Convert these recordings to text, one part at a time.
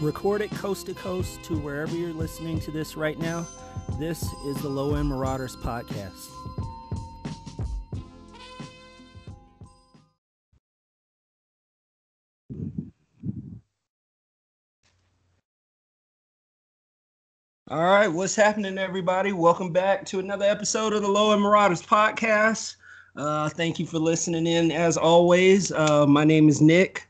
Recorded coast to coast to wherever you're listening to this right now. This is the Low End Marauders podcast. All right, what's happening, everybody? Welcome back to another episode of the Low End Marauders podcast. Uh, thank you for listening in. As always, uh, my name is Nick,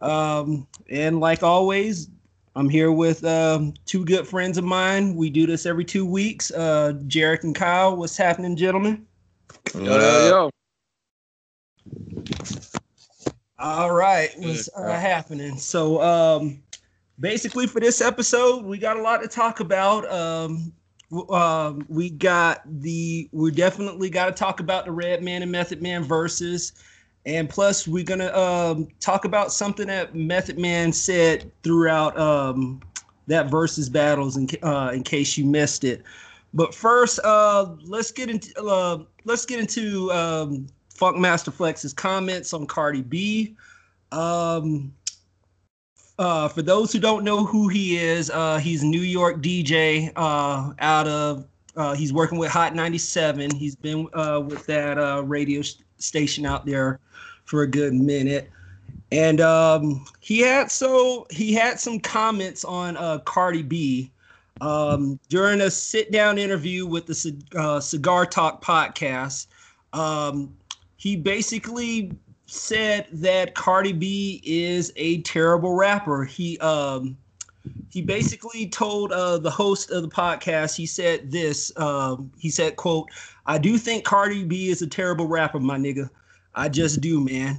um, and like always, I'm here with um, two good friends of mine. We do this every two weeks. Uh, Jarek and Kyle, what's happening, gentlemen? Yo, yo, yo. All right, what's uh, happening? So, um, basically, for this episode, we got a lot to talk about. Um, uh, we got the we definitely got to talk about the Redman and Method Man Verzuz. And plus, we're gonna um, talk about something that Method Man said throughout um, that Verzuz battles, in, uh, in case you missed it. But first, uh, let's get into uh, let's get into um, Funkmaster Flex's comments on Cardi B. Um, uh, for those who don't know who he is, uh, he's a New York DJ uh, out of. Uh, he's working with Hot 97. He's been uh, with that uh, radio station out there for a good minute. And um, he had so he had some comments on uh, Cardi B um, during a sit down interview with the uh, Cigar Talk podcast. Um, he basically said that Cardi B is a terrible rapper. He um, he basically told uh, the host of the podcast. He said this. Um, he said, "quote I do think Cardi B is a terrible rapper, my nigga. I just do, man.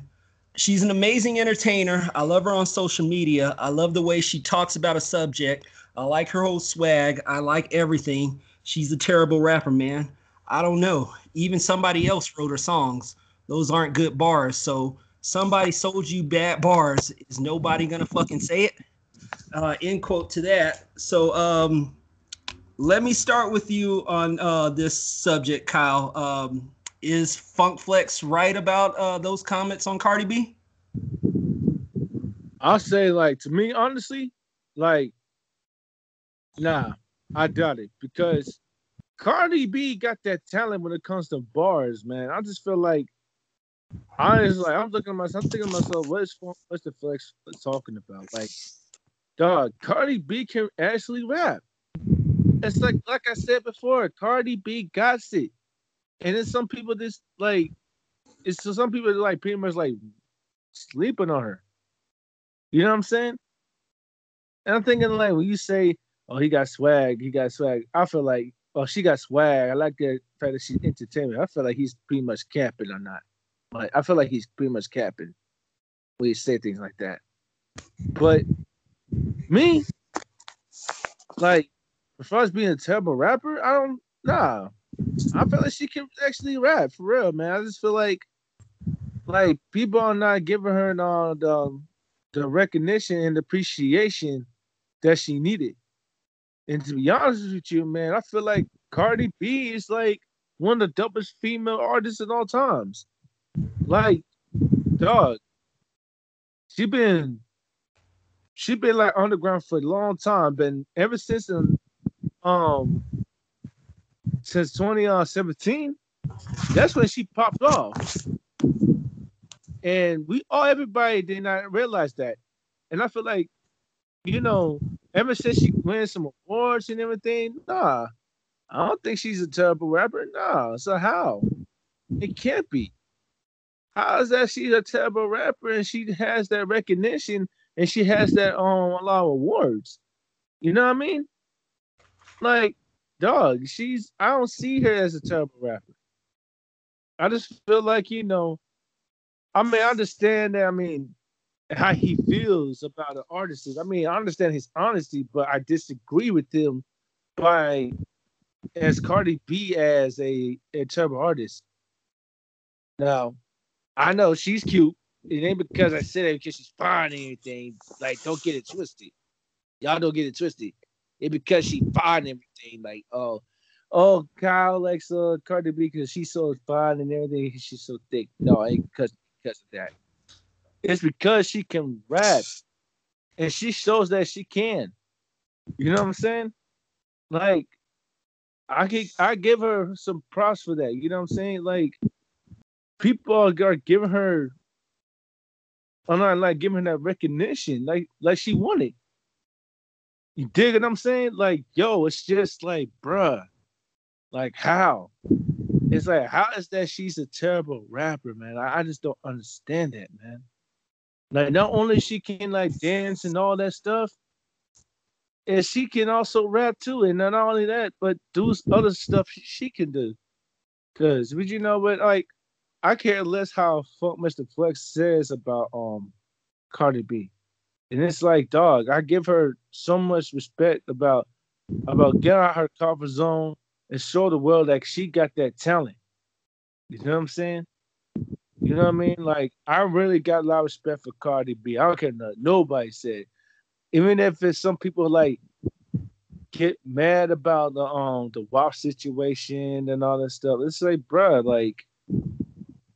She's an amazing entertainer. I love her on social media. I love the way she talks about a subject. I like her whole swag. I like everything. She's a terrible rapper, man. I don't know. Even somebody else wrote her songs. Those aren't good bars. So somebody sold you bad bars. Is nobody gonna fucking say it? Uh, end quote to that. So um, let me start with you on uh, this subject, Kyle. Um, is Funk Flex right about uh, those comments on Cardi B? I'll say, like, to me, honestly, like, nah, I doubt it because Cardi B got that talent when it comes to bars, man. I just feel like, honestly, like, I'm looking at myself, I'm thinking to myself, what is what's the flex talking about? Like, dog, Cardi B can actually rap. It's like, like I said before, Cardi B got it. And then some people just like it's so some people like pretty much like sleeping on her. You know what I'm saying? And I'm thinking like when you say, "Oh, he got swag," he got swag. I feel like, "Oh, she got swag." I like the fact that she's entertainment. I feel like he's pretty much capping or not. Like I feel like he's pretty much capping when he say things like that. But me, like, as far as being a terrible rapper, I don't. Nah, I feel like she can actually rap for real, man. I just feel like like people are not giving her the the, the recognition and appreciation that she needed. And to be honest with you, man, I feel like Cardi B is like one of the dopest female artists in all times. Like, dog, she been she been like underground for a long time. Been ever since um, um since 2017, that's when she popped off. And we all everybody did not realize that. And I feel like, you know, ever since she won some awards and everything, nah, I don't think she's a terrible rapper. Nah. So how? It can't be. How is that she's a terrible rapper and she has that recognition and she has that um a lot of awards? You know what I mean? Like dog, she's I don't see her as a terrible rapper. I just feel like, you know, I mean, I understand that I mean how he feels about the artist. I mean, I understand his honesty, but I disagree with him by as Cardi B as a, a terrible artist. Now, I know she's cute. It ain't because I said it because she's fine or anything. Like, don't get it twisted. Y'all don't get it twisted. It because she fine and everything. Like, oh, oh, Kyle likes uh, Cardi B because she's so fine and everything. She's so thick. No, it because because of that. It's because she can rap. and she shows that she can. You know what I'm saying? Like, I get, I give her some props for that. You know what I'm saying? Like, people are giving her, I'm not like giving her that recognition, like, like she wanted. You dig what I'm saying? Like, yo, it's just like, bruh, like how? It's like, how is that she's a terrible rapper, man? I, I just don't understand that, man. Like, not only she can like dance and all that stuff, and she can also rap too. And not only that, but do other stuff she can do. Cause would you know what? Like, I care less how Funkmaster Flex says about um Cardi B. And it's like, dog, I give her so much respect about about getting out her comfort zone and show the world that she got that talent. You know what I'm saying? You know what I mean? Like I really got a lot of respect for Cardi B. I don't care what nobody said. Even if it's some people like get mad about the um the WAP situation and all that stuff. It's like, bruh, like,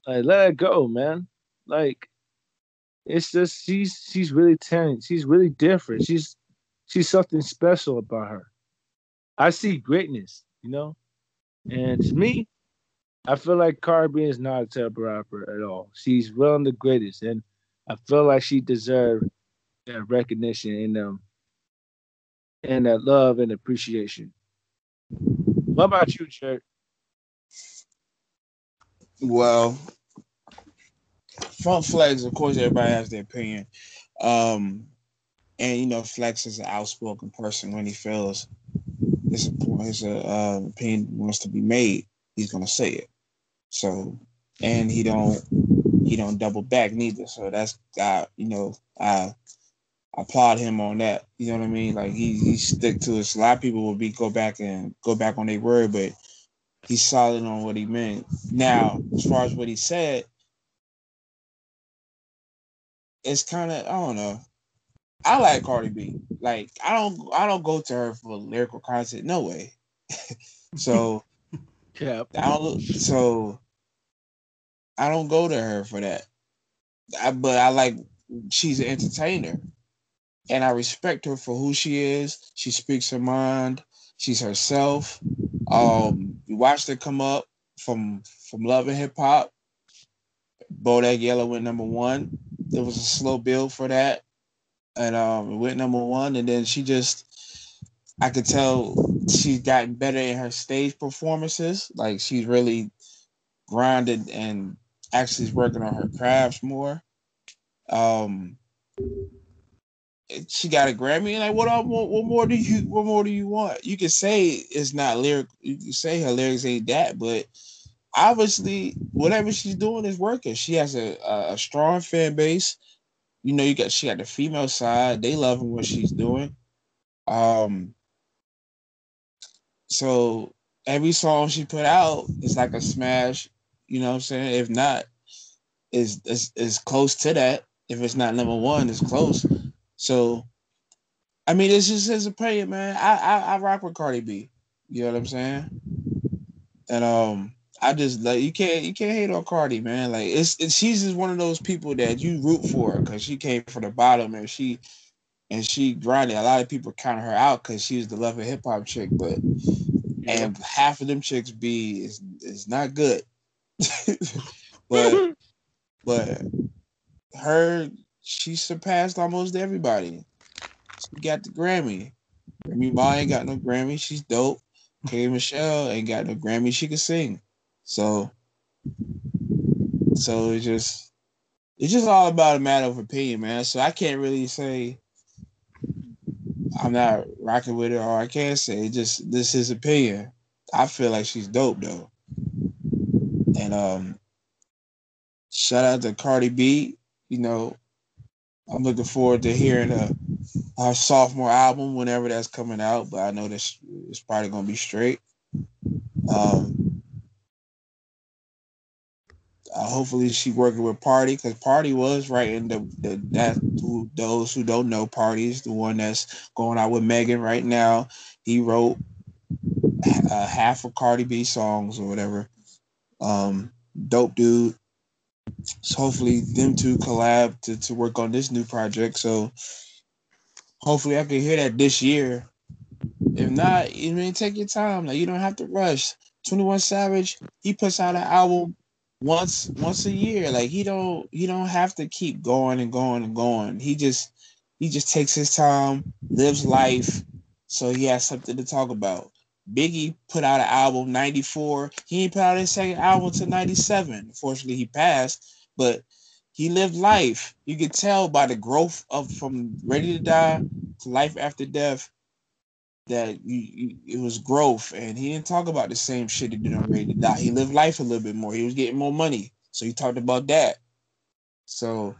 like let it go, man. Like, it's just she's she's really talented. She's really different. She's she's something special about her. I see greatness you know? And to me, I feel like Cardi is not a terrible rapper at all. She's one of the greatest, and I feel like she deserves that recognition and um and that love and appreciation. What about you, Jared? Well, Funk Flex, of course, everybody has their opinion. Um, and you know, Flex is an outspoken person when he feels his his uh, opinion wants to be made, he's gonna say it. So, and he don't he don't double back neither. So that's uh, you know I applaud him on that. You know what I mean? Like he he stick to it. A lot of people will be go back and go back on their word, but he's solid on what he meant. Now, as far as what he said, it's kind of I don't know. I like Cardi B. Like I don't I don't go to her for lyrical content. No way. so yeah, I don't. So I don't go to her for that. I, but I like she's an entertainer, and I respect her for who she is. She speaks her mind. She's herself. Um, we watched her come up from from Love and Hip Hop. Bodak Yellow went number one. There was a slow build for that and um went number one, and then she just I could tell she's gotten better in her stage performances. Like she's really grounded and actually is working on her crafts more. Um she got a Grammy. and Like, what, what, what more do you, what more do you want? You can say it's not lyric. You can say her lyrics ain't that, but obviously, whatever she's doing is working. She has a, a strong fan base you know, you got she got the female side. They loving what she's doing. Um, so every song she put out is like a smash. You know what I'm saying? If not, is is is close to that. If it's not number one, it's close. So, I mean, it's just his opinion, man. I I, I rock with Cardi B. You know what I'm saying? And um, I just like you can't you can't hate on Cardi, man. Like it's, it's she's just one of those people that you root for because she came from the bottom and she and she grinded. A lot of people count her out because she's the love of hip hop chick, but yeah. and half of them chicks be is is not good. but but her she surpassed almost everybody. She got the Grammy. Remy Ma ain't got no Grammy. She's dope. K Michelle ain't got no Grammy. She can sing. So, so it's just it's just all about a matter of opinion, man. So I can't really say I'm not rocking with it, or I can't say just this is opinion. I feel like she's dope though, and um, shout out to Cardi B. You know, I'm looking forward to hearing her, her sophomore album whenever that's coming out. But I know this it's probably gonna be straight. Um, uh, hopefully, she working with Pardi because Pardi was writing the, the that who, those who don't know Pardi is the one that's going out with Megan right now. He wrote uh, half of Cardi B songs or whatever. Um, dope dude. So hopefully them two collab to, to work on this new project. So hopefully I can hear that this year. If not, you mean take your time. Like you don't have to rush. 21 Savage, he puts out an album once once a year. Like he don't he don't have to keep going and going and going. He just he just takes his time, lives life, so he has something to talk about. Biggie put out an album 94. He ain't put out his second album to 97. Unfortunately, he passed, but he lived life. You could tell by the growth of from Ready to Die to Life After Death that you, you, it was growth, and he didn't talk about the same shit he did on Ready to Die. He lived life a little bit more. He was getting more money, so he talked about that. So,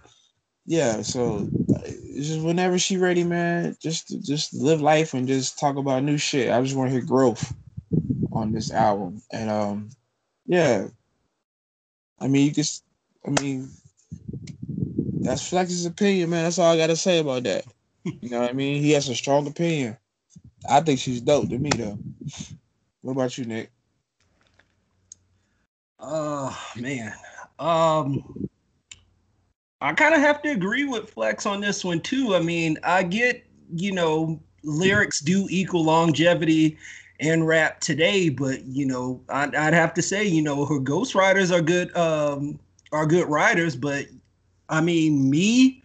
yeah. So, just whenever she ready, man, just just live life and just talk about new shit. I just want to hear growth on this album, and um, yeah. I mean, you just, I mean, that's Flex's opinion, man. That's all I gotta say about that. You know what I mean? He has a strong opinion. I think she's dope to me though. What about you, Nick? Oh man. Um I kind of have to agree with Flex on this one too. I mean, I get, you know, lyrics do equal longevity and rap today, but you know, I'd, I'd have to say, you know, her ghost ghostwriters are good um are good writers, but I mean, me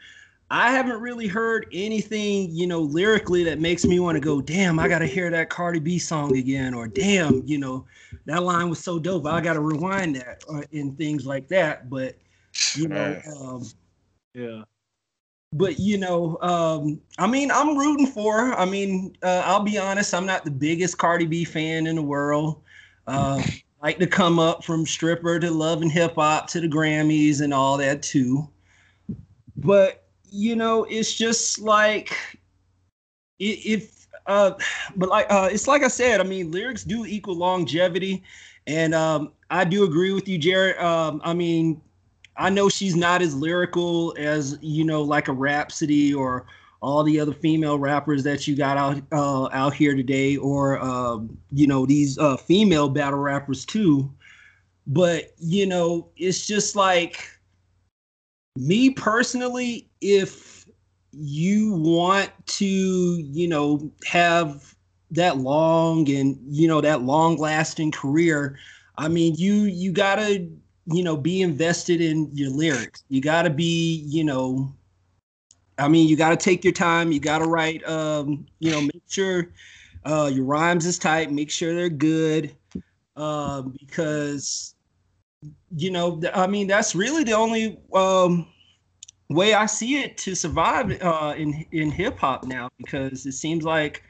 I haven't really heard anything, you know, lyrically that makes me want to go, damn, I got to hear that Cardi B song again, or damn, you know, that line was so dope. I got to rewind that, or in things like that. But, you know, um, yeah. But you know, um, I mean, I'm rooting for. Her. I mean, uh, I'll be honest, I'm not the biggest Cardi B fan in the world. Uh, like to come up from stripper to love and hip hop to the Grammys and all that too. But you know, it's just like if uh but like uh it's like I said, I mean lyrics do equal longevity. And um I do agree with you, Jared. Um, I mean, I know she's not as lyrical as you know, like a Rhapsody or all the other female rappers that you got out uh, out here today, or um, you know these uh, female battle rappers too. But you know, it's just like me personally, if you want to, you know, have that long and you know that long lasting career, I mean, you you gotta you know be invested in your lyrics. You gotta be you know. I mean, you got to take your time. You got to write, um, you know, make sure uh, your rhymes is tight. Make sure they're good, uh, because you know, I mean, that's really the only um, way I see it to survive uh, in in hip hop now because it seems like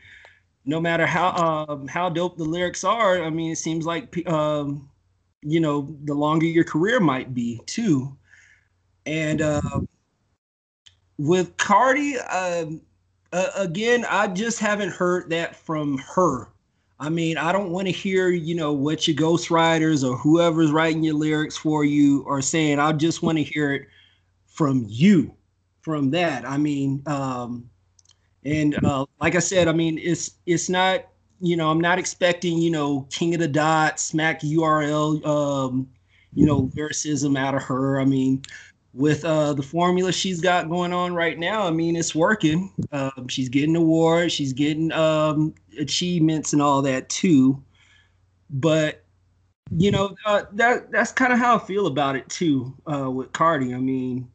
no matter how um, how dope the lyrics are, I mean, it seems like um, you know the longer your career might be too. And uh, with Cardi, uh, again, I just haven't heard that from her. I mean, I don't want to hear, you know, what your ghostwriters or whoever's writing your lyrics for you are saying. I just want to hear it from you from that. I mean, um, and uh, like I said, I mean, it's it's not you know I'm not expecting you know King of the Dot smack URL um, you know lyricism out of her. I mean, with uh, the formula she's got going on right now, I mean, it's working. Um, she's getting awards, she's getting um, achievements and all that too. But you know uh, that that's kind of how I feel about it too uh, with Cardi. I mean,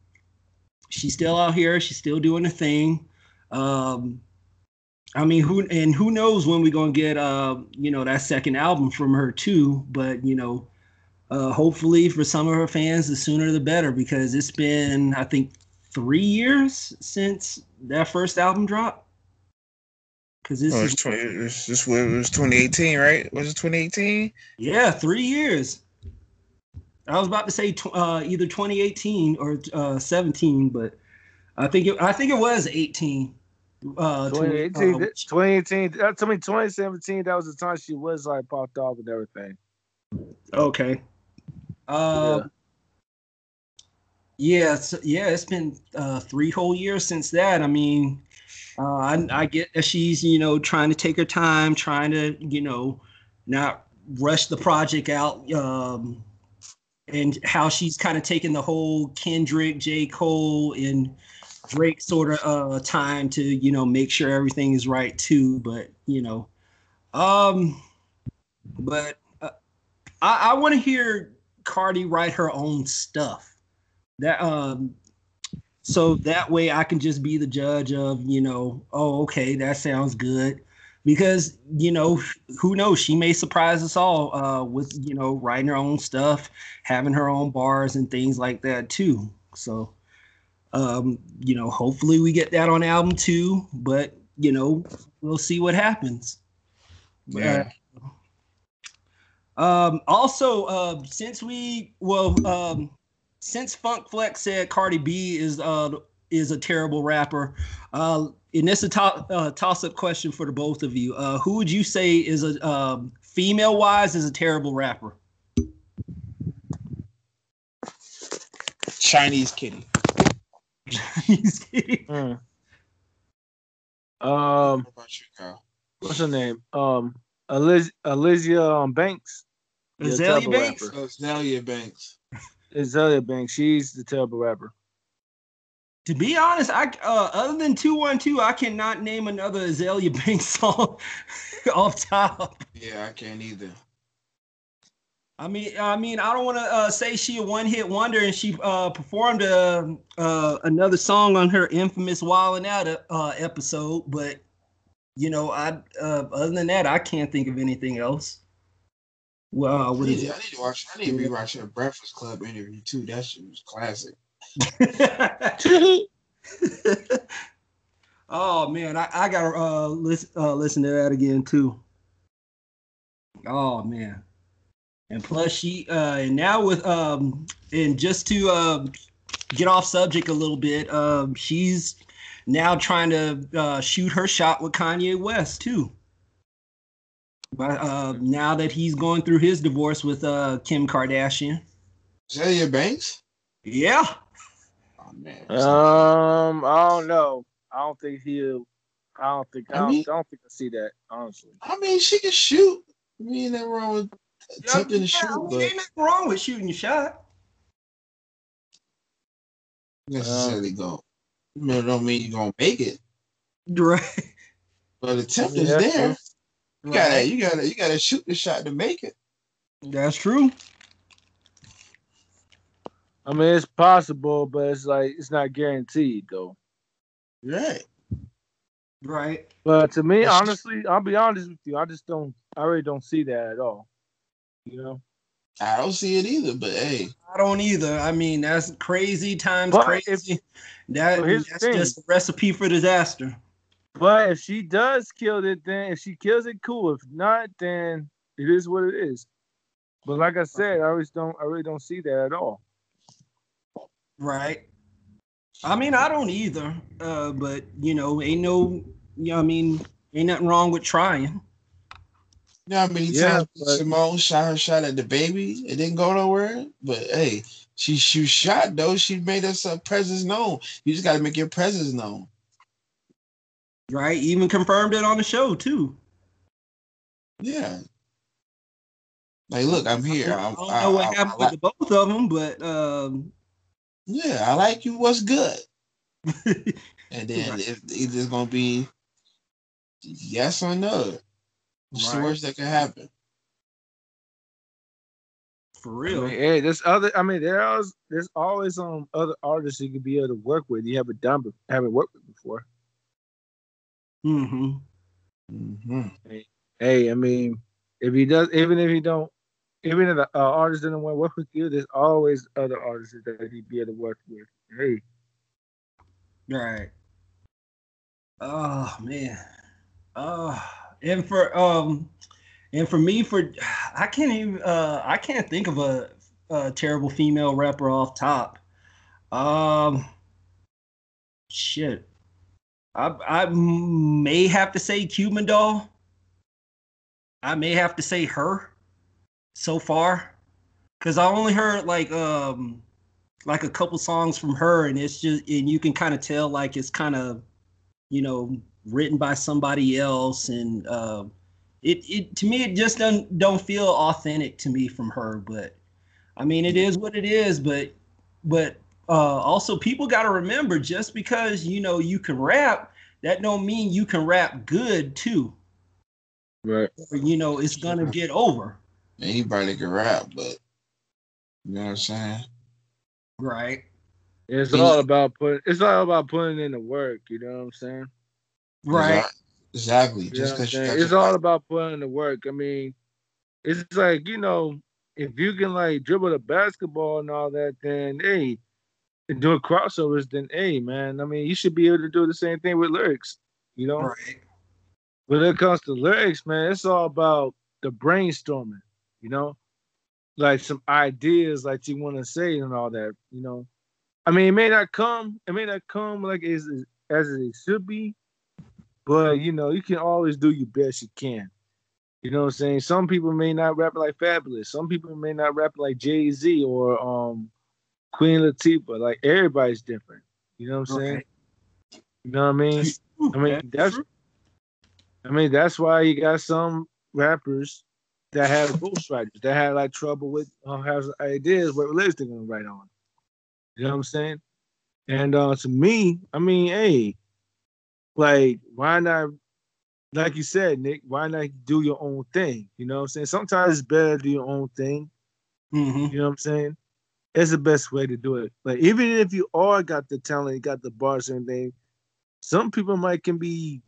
she's still out here. She's still doing the thing. Um, I mean, who and who knows when we're gonna get uh, you know, that second album from her too. But you know, uh, hopefully for some of her fans, the sooner the better because it's been I think three years since that first album dropped. Because this oh, is 20, this, this was 2018, right? Was it 2018? Yeah, three years. I was about to say tw- uh, either 2018 or uh, 17, but I think it, I think it was 18. Uh, 2018, uh, 2018. That's I mean 2017. That was the time she was like popped off and everything. Okay. Uh, yeah. Yeah, it's, yeah, it's been uh, three whole years since that. I mean, uh, I, I get that she's you know trying to take her time, trying to you know not rush the project out. Um, and how she's kind of taken the whole Kendrick, J. Cole, and Drake sort of uh time to you know make sure everything is right too. But you know, um, but uh, I, I want to hear Cardi write her own stuff. That um, so that way I can just be the judge of you know, oh okay, that sounds good. Because you know who knows? She may surprise us all uh, with you know writing her own stuff having her own bars and things like that too. So um, you know hopefully we get that on album too but you know we'll see what happens. Yeah. Uh, um, also uh, since we well um, since funk flex said cardi b is uh is a terrible rapper uh and this is a to- uh, toss-up question for the both of you. Uh, who would you say is a um, female-wise is a terrible rapper? Chinese kitty. Chinese kitty. Mm. Um, what's her name? Um, Aliz- Alicia um, Banks. Azealia Banks. Oh, Azealia Banks. Azealia Banks. She's the terrible rapper. To be honest, I uh, other than two one two, I cannot name another Azealia Banks song off top. Yeah, I can't either. I mean, I mean, I don't want to uh, say she a one hit wonder, and she uh, performed a, uh, another song on her infamous "Wildin' Out" uh, episode, but you know, I uh, other than that, I can't think of anything else. Well, I need, I need to watch. I need to rewatch her Breakfast Club interview too. That shit was classic. oh man, I, I gotta uh, listen uh, listen to that again too. Oh man, and plus she uh, and now with um and just to uh, get off subject a little bit, um, she's now trying to uh, shoot her shot with Kanye West too. But uh, now that he's going through his divorce with uh, Kim Kardashian. Azealia Banks? Yeah Oh, man. Um, I don't know. I don't think he'll. I don't think. I, I, mean, don't, I don't think I see that honestly. I mean, she can shoot. I mean, nothing wrong with attempting yeah, to shoot. But... Ain't nothing wrong with shooting your shot. Necessarily um, go. No, don't mean you're gonna make it. Right. But attempt is there. You right. gotta, you gotta, you gotta shoot the shot to make it. That's true. I mean, it's possible, but it's like it's not guaranteed though. Right. Right. But to me, honestly, I'll be honest with you. I just don't. I really don't see that at all. You know. I don't see it either. But hey, I don't either. I mean, that's crazy times but crazy. If, that that's just a recipe for disaster. But if she does kill it, then if she kills it, cool. If not, then it is what it is. But like I said, I always don't. I really don't see that at all. Right. I mean, I don't either. Uh, but you know, ain't no, you know, I mean, ain't nothing wrong with trying. You know how many yeah, times but... Simone shot her shot at DaBaby? It didn't go nowhere. But hey, she she shot though. She made us a presence known. You just got to make your presence known. Right. Even confirmed it on the show too. Yeah. Like, look, I'm here. I, I don't know what I, happened I, with the both of them, but um, yeah, I like you. What's good? and then right. if either it's gonna be yes or no. What's right. the worst that could happen? For real. I mean, hey, there's other. I mean, there's there's always um other artists you could be able to work with. You haven't done, haven't worked with before. Hmm. Hmm. Hey, hey, I mean, if he does, even if he don't even if the uh, artist didn't want to work with you, there's always other artists that he'd be able to work with. Hey. Right. Oh man. Oh, and for um, and for me, for I can't even uh, I can't think of a, a terrible female rapper off top. Um, shit. I I may have to say Cuban Doll. I may have to say her so far because I only heard like um like a couple songs from her, and it's just and you can kind of tell like it's kind of you know written by somebody else, and uh, it it to me it just don't don't feel authentic to me from her. But I mean, it is what it is. But but uh, also people got to remember just because you know you can rap, that don't mean you can rap good too. Right. Or, you know, it's gonna get over. Anybody can rap, but you know what I'm saying? Right. It's all about putting. It's all about putting in the work. You know what I'm saying? Right. Exactly. Just because it's all about putting in the work. I mean, it's like you know, if you can like dribble the basketball and all that, then hey, and doing crossovers, then hey, man, I mean, you should be able to do the same thing with lyrics. You know, right. When it comes to lyrics, man, it's all about the brainstorming. You know, like some ideas like you want to say and all that. You know, I mean, it may not come, it may not come like as as it should be, but you know, you can always do your best you can. You know what I'm saying? Some people may not rap like Fabolous. Some people may not rap like Jay Z or um Queen Latifah. Like everybody's different. You know what I'm saying? Okay. You know what I mean? I mean that's I mean that's why you got some rappers that have ghostwriters that had like trouble with uh, have ideas what lyrics they're gonna write on. You know what I'm saying? And uh to me, I mean, hey, like why not like you said, Nick, why not do your own thing? You know what I'm saying? Sometimes it's better to do your own thing. Mm-hmm. You know what I'm saying? It's the best way to do it. Like even if you all got the talent, you got the bars and everything, some people might can be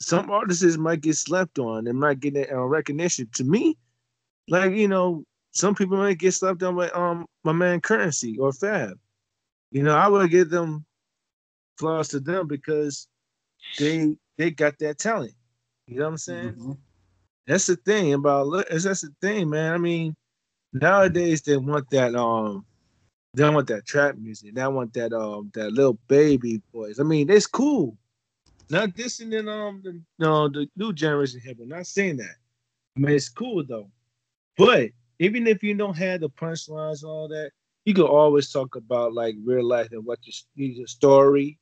some artists might get slept on and might get recognition. To me, like you know, some people might get slept on by um my man Currency or Fab. You know, I would give them flowers to them because they they got that talent. You know what I'm saying? Mm-hmm. That's the thing about look. that's the thing, man. I mean, nowadays they want that um they want that trap music. They want that um that little baby voice. I mean, it's cool. Not dissing in um the no the new generation here, but not saying that. I mean, it's cool though. But even if you don't have the punchlines and all that, you can always talk about like real life and what your, your story,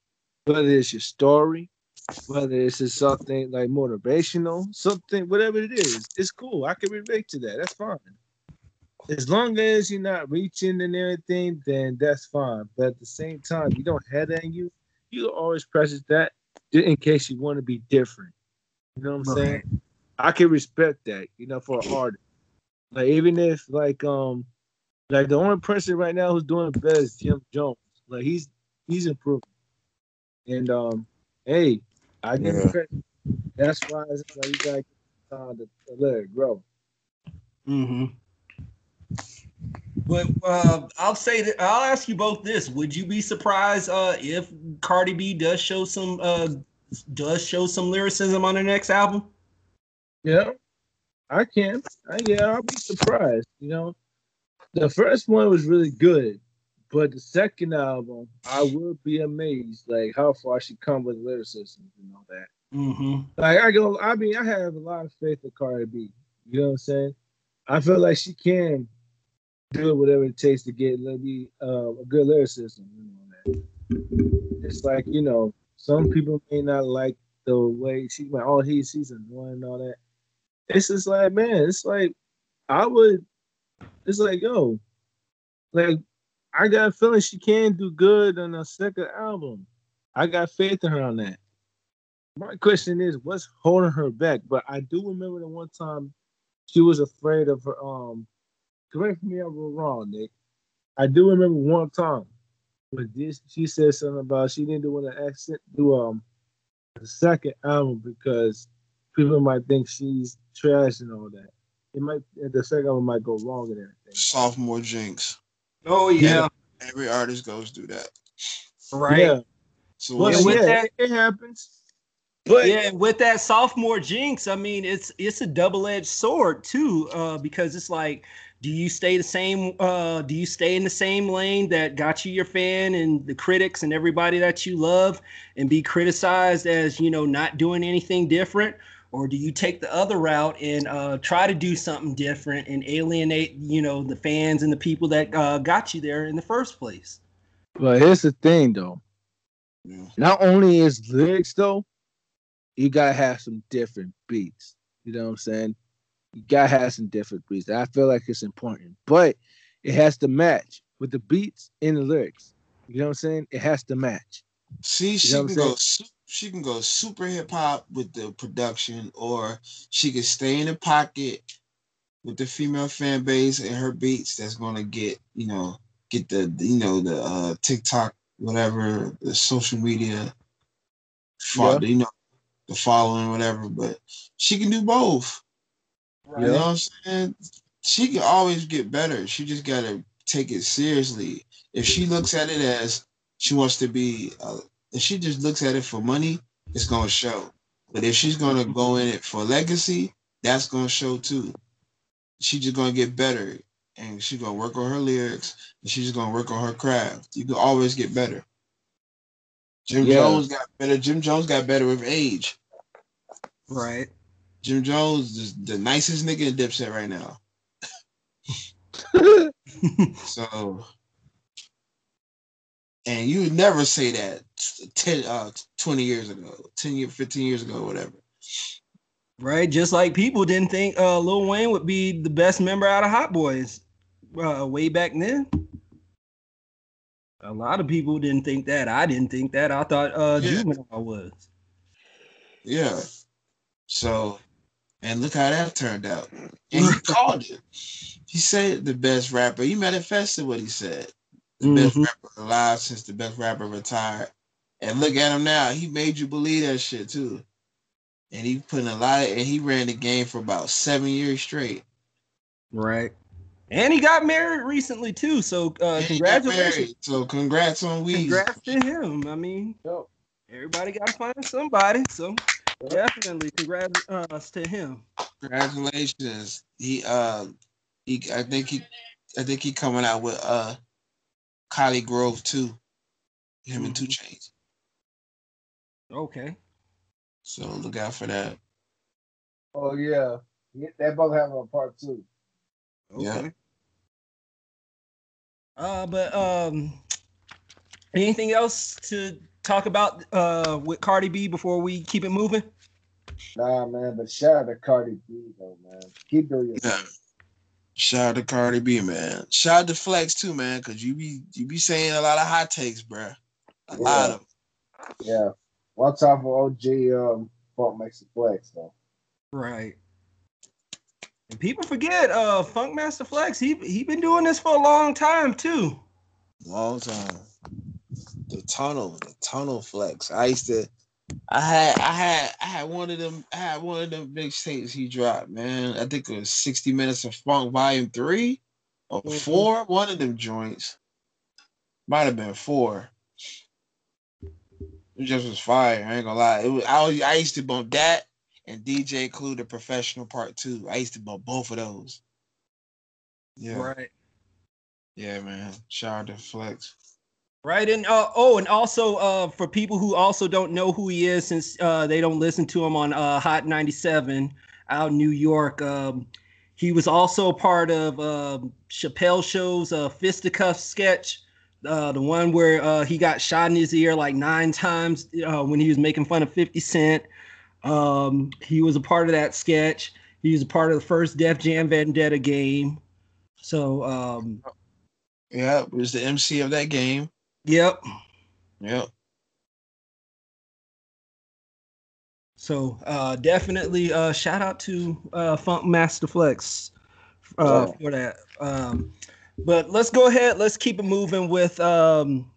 whether it's your story whether it's just something like motivational, something, whatever it is, it's cool. I can relate to that. That's fine. As long as you're not reaching and everything, then that's fine. But at the same time, you don't have that in you. You always practice that in case you want to be different. You know what I'm right. saying? I can respect that, you know, for an artist. Like even if like um like the only person right now who's doing the best is Jim Jones. Like he's he's improving. And um hey, I give yeah. credit. That's why it's like you gotta get time to, to let it grow. Mm-hmm. But uh, I'll say that I'll ask you both this: Would you be surprised uh, if Cardi B does show some uh, does show some lyricism on her next album? Yeah, I can. I, yeah, I'll be surprised. You know, the first one was really good, but the second album, I would be amazed like how far she come with lyricism and all that. Mm-hmm. Like I go, I mean, I have a lot of faith in Cardi B. You know what I'm saying? I feel like she can do whatever it takes to get maybe uh, a good lyricism. You know, it's like you know, some people may not like the way she went. Oh, he she's annoying and all that. It's just like, man, it's like I would. It's like, yo, like I got a feeling she can do good on a second album. I got faith in her on that. My question is, what's holding her back? But I do remember the one time she was afraid of her. Um, correct me if I'm wrong, Nick. I do remember one time when this she said something about she didn't want to accent do um the second album because people might think she's trash and all that. It might the second album might go wrong and everything. Sophomore jinx. Oh yeah. Every artist goes through that. Right. Yeah. So well, with yeah, that, it happens. But yeah, with that sophomore jinx, I mean, it's it's a double edged sword too, uh, because it's like, do you stay the same? Uh, do you stay in the same lane that got you your fan and the critics and everybody that you love, and be criticized as you know not doing anything different, or do you take the other route and uh, try to do something different and alienate you know the fans and the people that uh, got you there in the first place but here's the thing though yeah. not only is lyrics though you gotta have some different beats you know what i'm saying gotta have some different beats i feel like it's important but it has to match with the beats and the lyrics. You know what I'm saying? It has to match. See, you she can go. She can go super hip hop with the production, or she can stay in the pocket with the female fan base and her beats. That's gonna get you know get the you know the uh, TikTok whatever the social media, yeah. you know the following whatever. But she can do both. Right. You know what I'm saying? She can always get better. She just gotta take it seriously. If she looks at it as she wants to be, uh, if she just looks at it for money, it's gonna show. But if she's gonna go in it for legacy, that's gonna show too. She's just gonna get better, and she's gonna work on her lyrics, and she's gonna work on her craft. You can always get better. Jim yeah. Jones got better. Jim Jones got better with age. Right. Jim Jones is the nicest nigga in Dipset right now. so, and you would never say that 10, uh, 20 years ago, 10 years, 15 years ago, whatever. Right. Just like people didn't think uh, Lil Wayne would be the best member out of Hot Boys uh, way back then. A lot of people didn't think that. I didn't think that. I thought uh, yeah. Juvenile was. Yeah. So, and look how that turned out. And he called it. He said the best rapper. He manifested what he said. The mm-hmm. best rapper alive since the best rapper retired. And look at him now. He made you believe that shit too. And he put in a lot of, and he ran the game for about seven years straight. Right. And he got married recently too. So uh, congratulations. So congrats on Weezy. Congrats to him. I mean, everybody got to find somebody. So definitely congrats uh, to him. Congratulations. He uh he I think he I think he coming out with uh ColleGrove too. Him mm-hmm. and 2 Chainz. Okay. So look out for that. Oh yeah. That both have a part two. Okay. Yeah. Uh but um anything else to talk about uh with Cardi B before we keep it moving? Nah, man, but shout out to Cardi B though, man. Keep doing your yeah. Shout out to Cardi B, man. Shout out to Flex too, man, because you be you be saying a lot of hot takes, bro. A yeah. lot of them. Yeah. One time for OG um Funkmaster Flex though. Right. And people forget uh Funk Master Flex, he he been doing this for a long time too. Long time. The tunnel, the tunnel flex. I used to I had I had I had one of them I had one of them big states he dropped, man. I think it was 60 minutes of funk volume three or mm-hmm. four, one of them joints. Might have been four. It just was fire. I ain't gonna lie. It was I was, I used to bump that and DJ Clue the professional part two. I used to bump both of those. Yeah. Right. Yeah, man. Shout out to Flex. Right. And uh, oh, and also uh, for people who also don't know who he is, since uh, they don't listen to him on uh, Hot 97 out in New York, um, he was also a part of uh, Chappelle Show's uh, Fisticuff sketch. Uh, the one where he got shot in his ear like nine times when he was making fun of 50 Cent. Um, he was a part of that sketch. He was a part of the first Def Jam Vendetta game. So, um, yeah, was the MC of that game. Yep. Yep. So uh, definitely uh, shout out to uh, Funkmaster Flex uh, for that. Um, but let's go ahead. Let's keep it moving with um,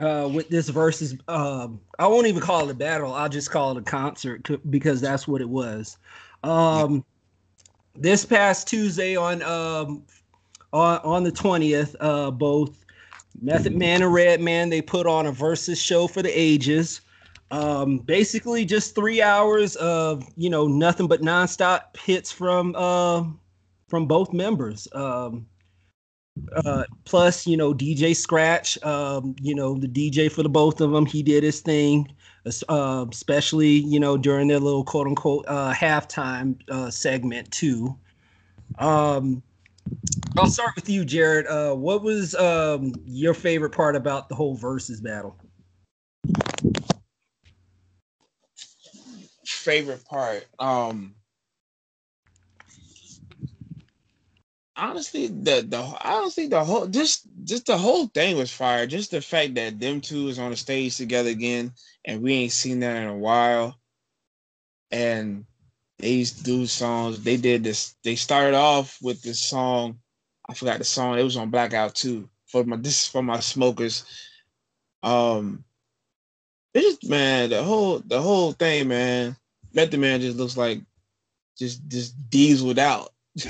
uh, with this Verzuz. Um, I won't even call it a battle. I'll just call it a concert because that's what it was. Um, this past Tuesday on um, on on the twentieth, uh, both Method Man and Redman, they put on a Verzuz show for the ages. Um, basically just three hours of you know nothing but nonstop hits from uh, from both members. Um, uh, plus, you know, DJ Scratch, um, you know, the DJ for the both of them, he did his thing, uh, especially, you know, during their little quote unquote uh, halftime uh, segment, too. Um, I'll start with you, Jared. Uh, what was um, your favorite part about the whole Verzuz battle? Favorite part, um, honestly, the the honestly the whole just just the whole thing was fire. Just the fact that them two is on the stage together again, and we ain't seen that in a while. And they used to do songs. They did this. They started off with this song. I forgot the song. It was on Blackout too. For my this is for my smokers. Um, it man, the whole the whole thing, man. Method Man just looks like just just dieseled out.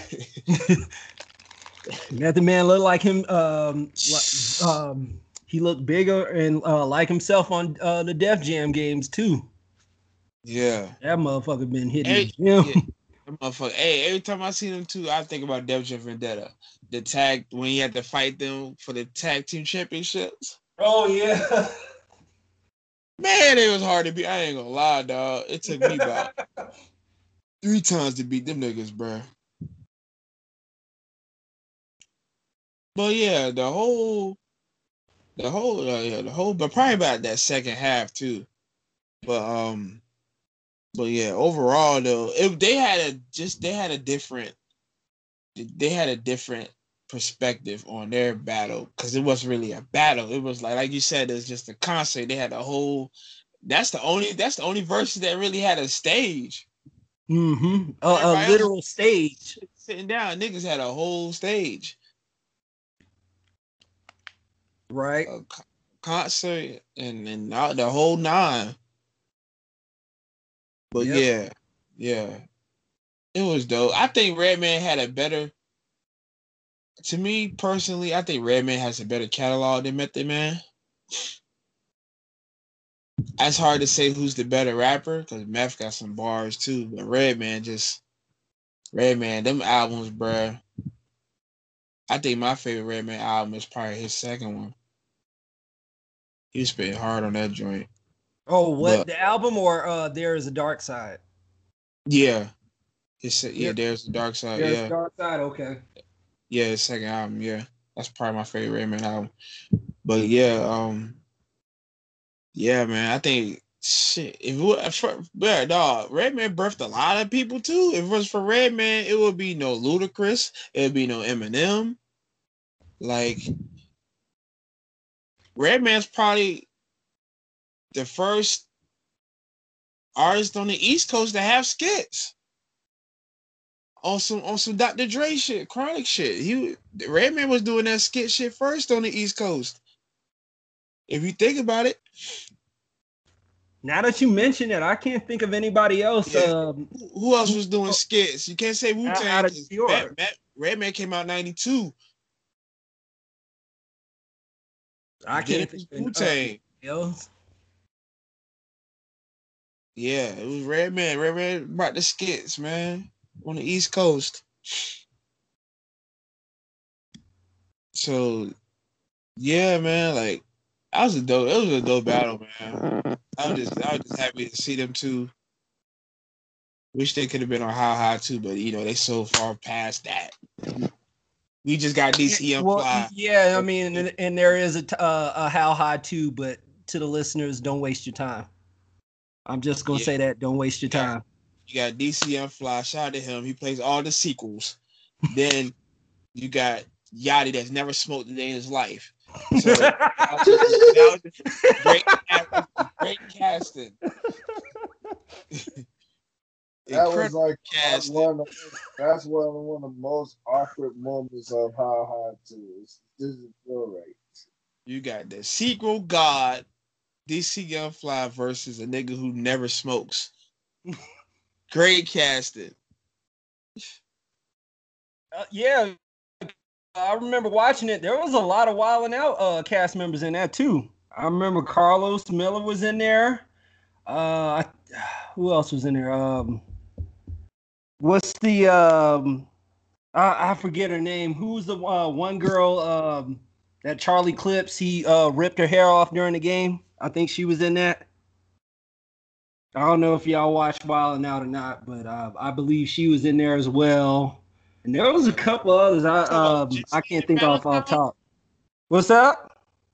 Method Man looked like him. Um, um, he looked bigger and uh, like himself on uh, the Def Jam games too. Yeah, that motherfucker been hitting hey, yeah, motherfucker. Hey, every time I see them too, I think about Def Jam Vendetta. The tag when he had to fight them for the tag team championships. Oh yeah. Man, it was hard to beat. I ain't gonna lie, dog. It took me about three times to beat them niggas, bro. But yeah, the whole, the whole, uh, yeah, the whole, but probably about that second half too. But um, but yeah, overall though, if they had a just they had a different, they had a different perspective on their battle because it wasn't really a battle. It was like like you said, it's just a concert. They had a whole. That's the only. That's the only Verzuz that really had a stage. Mm-hmm. A, a literal stage. Sitting down, niggas had a whole stage. Right. A concert and and the whole nine. But yep. yeah, yeah, it was dope. I think Redman had a better. To me personally, I think Redman has a better catalog than Method Man. That's hard to say who's the better rapper because Meth got some bars too, but Redman just Redman, them albums, bruh. I think my favorite Redman album is probably his second one. He spit hard on that joint. Oh, what but, the album or uh there is a dark side? Yeah. It's yeah, there's a dark side. There's yeah. dark side, okay. Yeah, the second album, yeah. That's probably my favorite Redman album. But yeah, um yeah, man, I think shit. If it for dog, Redman birthed a lot of people too. If it was for Redman, it would be no Ludacris, it would be no Eminem. Like Redman's probably the first artist on the East Coast to have skits. On some on some Dr. Dre shit, chronic shit. He Redman was doing that skit shit first on the East Coast. If you think about it. Now that you mention it, I can't think of anybody else. Yeah. Um, who else was doing skits? You can't say Wu Tang. Redman came out '92. I can't think Wu Tang. Yeah, it was Redman. Redman brought the skits, man, on the East Coast. So, yeah, man, like that was a dope. It was a dope battle, man. I was just, I was just happy to see them two. Wish they could have been on How High too, but you know they so far past that. We just got DCM well, fly. Yeah, I mean, and, and there is a uh, a How High too, but to the listeners, don't waste your time. I'm just gonna yeah. say that. Don't waste your time. You got DC Young Fly. Shout out to him. He plays all the sequels. then you got Yachty that's never smoked a day in his life. So that was, that was great, great casting. that was like casting. one. Of, that's one of, one of the most awkward moments of how hard to. This is feel right. You got the sequel god DC Young Fly versus a nigga who never smokes. Great casting. Uh, yeah, I remember watching it. There was a lot of wilding out uh, cast members in that too. I remember Carlos Miller was in there. Uh, who else was in there? Um, what's the um, I, I forget her name. Who's the uh, one girl um, that Charlie Clips? He uh, ripped her hair off during the game. I think she was in that. I don't know if y'all watched Wild Out or not, but uh, I believe she was in there as well. And there was a couple others. I um, I can't think off off top. What's that?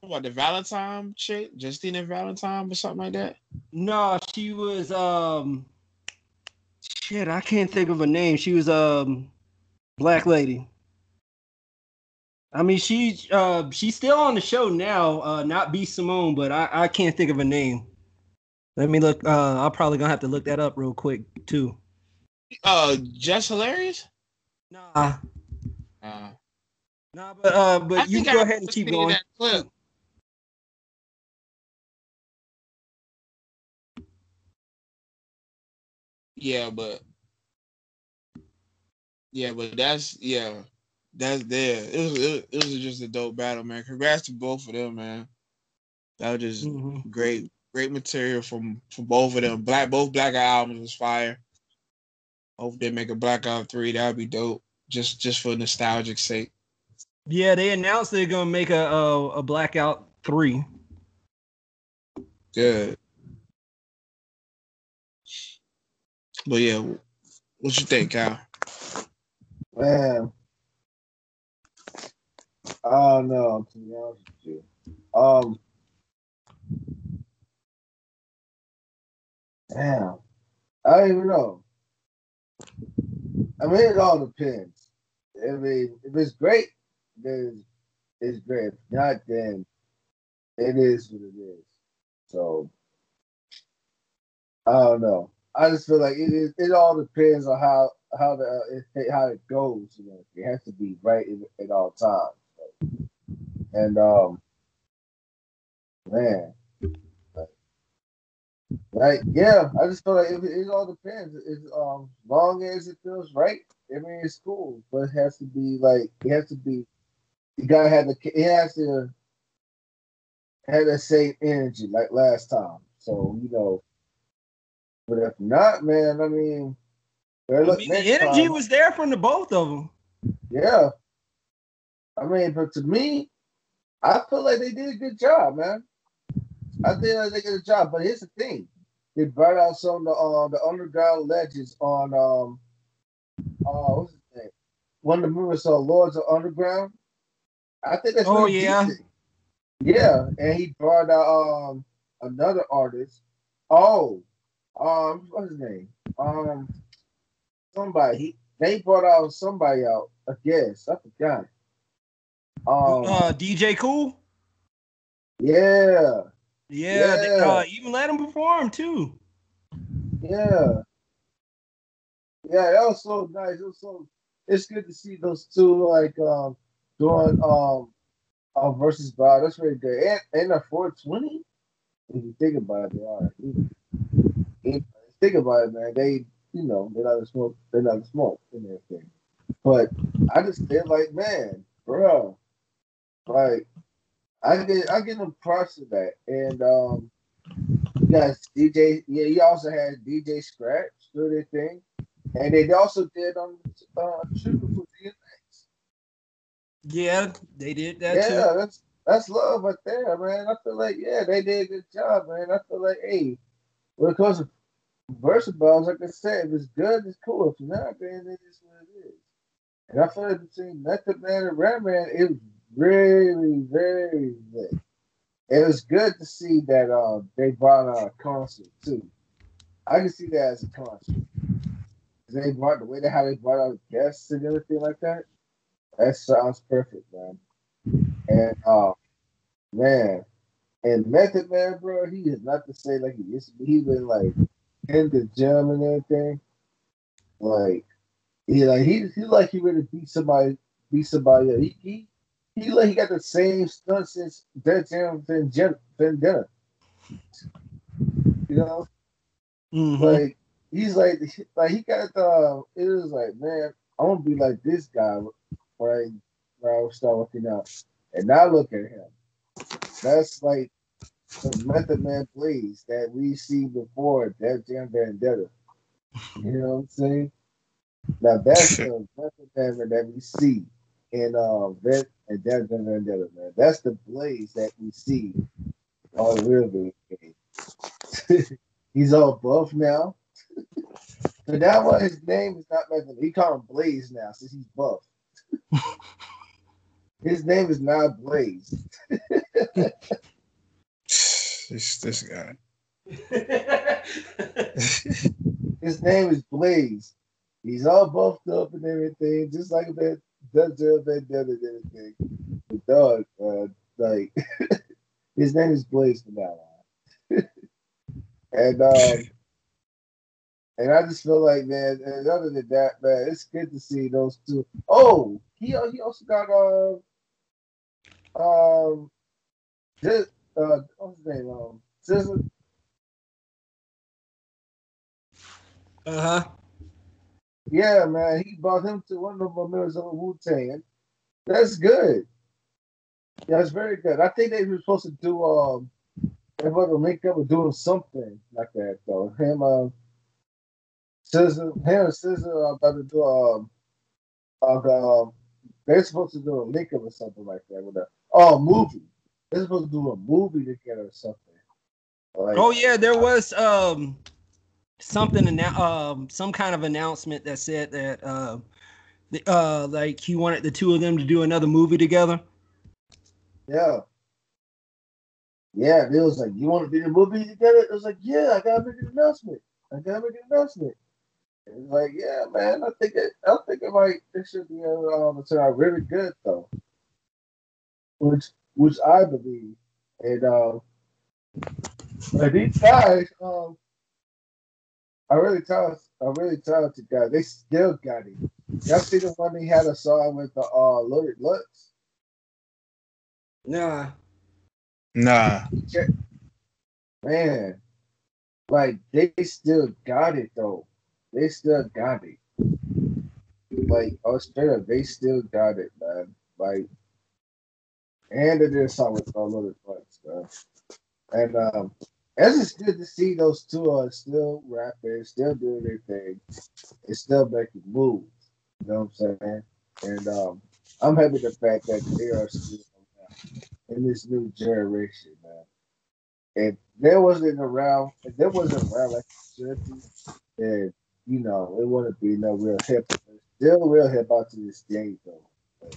What the Valentine chick, Justina Valentine or something like that? No, she was um, shit. I can't think of her name. She was um, black lady. I mean, she uh she's still on the show now. Uh, not B Simone, but I I can't think of a name. Let me look. Uh, I'm probably gonna have to look that up real quick too. Uh, just hilarious. Nah. Uh, nah, but uh, but you go ahead and keep going. Yeah, but yeah, but that's yeah, that's there. It was it, it, was just a dope battle, man. Congrats to both of them, man. That was just mm-hmm. great, great material from from both of them. Black both Black albums was fire. Hope they make a Blackout three. That'd be dope. Just just for nostalgic sake. Yeah, they announced they're gonna make a a, a Blackout three. Good. But yeah, what you think, Kyle? Man, I don't know. To be honest with you, um, damn, I don't even know. I mean, it all depends. I mean, if it's great, then it's great. If not, then it is what it is. So I don't know. I just feel like it is. It all depends on how how the it, how it goes. You know, it has to be right at, all times. And um, man, like yeah, I just feel like it, it all depends. It's um, long as it feels right. I mean, it's cool, but it has to be like it has to be. You gotta have the. It has to have that same energy like last time. So you know, but if not, man, I mean, I mean the energy time, was there from the both of them. Yeah. I mean, but to me, I feel like they did a good job, man. I think like they did a job. But here's the thing: they brought out some of the uh, the underground legends on um uh what's his name? One of the movies saw Lords of Underground. I think that's oh yeah, decent. yeah. And he brought out um another artist. Oh, um, what's his name? Um, somebody. He, they brought out somebody out. I guess I forgot. Um, uh, DJ Cool. Yeah. Yeah. yeah. They, uh, even let him perform too. Yeah. Yeah, that was so nice. It was so. It's good to see those two like um doing um uh, Verzuz Bob. That's very good. And and a 420. If you think about it, they are think about it, man, they you know they're not a smoke, they're not a smoke and everything. But I just feel like, man, bro, like I get I get them props to that, and um, you guys DJ, yeah, he also had DJ Scratch do their thing, and they also did on um, uh, Sugar for DMX. Yeah, they did that yeah, too. that's that's love right there, man. I feel like yeah, they did a good job, man. I feel like hey, when it comes to versatile, like I said, if it's good, it's cool. If not, then it is what it is. And I feel like between Method Man and Redman, it was really, very lit. It was good to see that uh, they brought a concert too. I can see that as a concert. They brought the way they how they brought out guests and everything like that. That sounds perfect, man. And uh, man, and Method Man, bro, he is not to say like he used to be. He's been like in the gym and everything. Like, he like he he like he really beat somebody, beat somebody. He he he like he got the same stunts as Def Jam Vendetta. You know, mm-hmm. like he's like like he got the. It was like man, I want to be like this guy, right? When I start working out, and now look at him. That's like the Method Man plays that we see before Def Jam Vendetta. You know what I'm saying? Now that's the Method Man that we see in uh Vet and Jam Vendetta, man. That's the blaze that we see on the real game. He's all buff now. so now what his name is not Method. He call him Blaze now since he's buff. his name is not Blaze. This this guy. His name is Blaze. He's all buffed up and everything, just like that does the Vendetta did anything. The dog, uh, like his name is Blaze from now on. and um and I just feel like man, and other than that, man, it's good to see those two. Oh, he he also got um um this uh what's his name? Um Scissor. Uh huh. Yeah, man, he brought him to one of the members of Wu Tang. That's good. That's very good. I think they were supposed to do um they were gonna link up with doing something like that though. Him um Scissor him and Scissor are about to do um uh, um they're supposed to do a link up or something like that with a oh movie. They're supposed to do a movie together or something. Like, oh yeah, there was um something um some kind of announcement that said that uh the, uh like he wanted the two of them to do another movie together. Yeah. Yeah, it was like, you want to be in a movie together? It was like, yeah, I gotta make an announcement. I gotta make an announcement. It's like, yeah, man, I think it, I think it might, it should be um, turn out really good though. Which, which I believe, and um, uh, these guys, um, are really talented, I really talented guys. They still got it. Y'all see the one he had a song with the uh Loaded Lux? Nah. Nah. Man, like they still got it though. They still got it. Like Australia, they still got it, man. Like, and it is song with all other parts, man. And um, it's just good to see those two are still rapping, still doing their thing, and still making moves. You know what I'm saying? And um, I'm happy the fact that they are still in this new generation, man. And there wasn't around, if there wasn't around like should and you know, it wouldn't be no real hip. Still real hip out to this day though. But,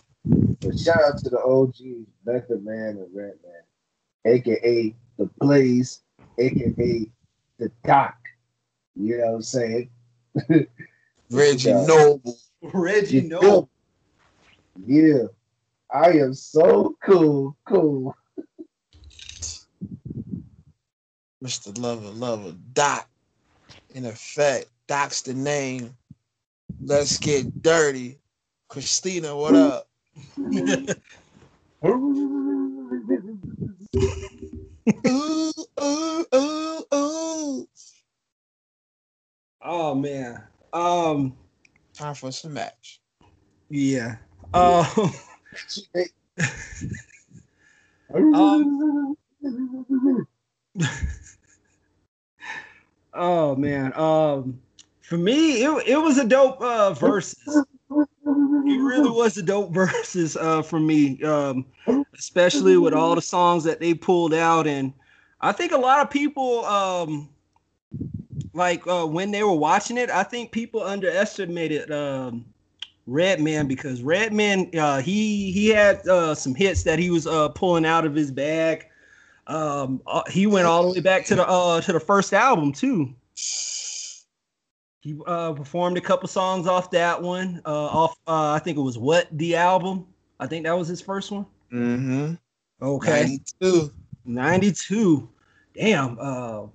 but shout out to the OGs, Method Man and Red Man, aka the Blaze, aka the Doc. You know what I'm saying? Uh, Reggie Noble. Reggie Noble. Yeah. I am so cool, cool. Mr. Lover, Lover, Doc. In effect, Doc's the name. Let's get dirty. Christina, what up? ooh, ooh, ooh, ooh. Oh man. Um time for some match. Yeah. Um um, oh man. Um for me, it, it was a dope uh Verzuz. It really was a dope Verzuz uh for me. Um especially with all the songs that they pulled out and I think a lot of people um like uh when they were watching it, I think people underestimated um Redman because Redman uh, he he had uh, some hits that he was uh, pulling out of his bag. Um, uh, he went all the way back to the uh, to the first album too. He uh, performed a couple songs off that one. Uh, off I think it was what the album. I think that was his first one. Mm-hmm. Okay. 92. 92. Damn.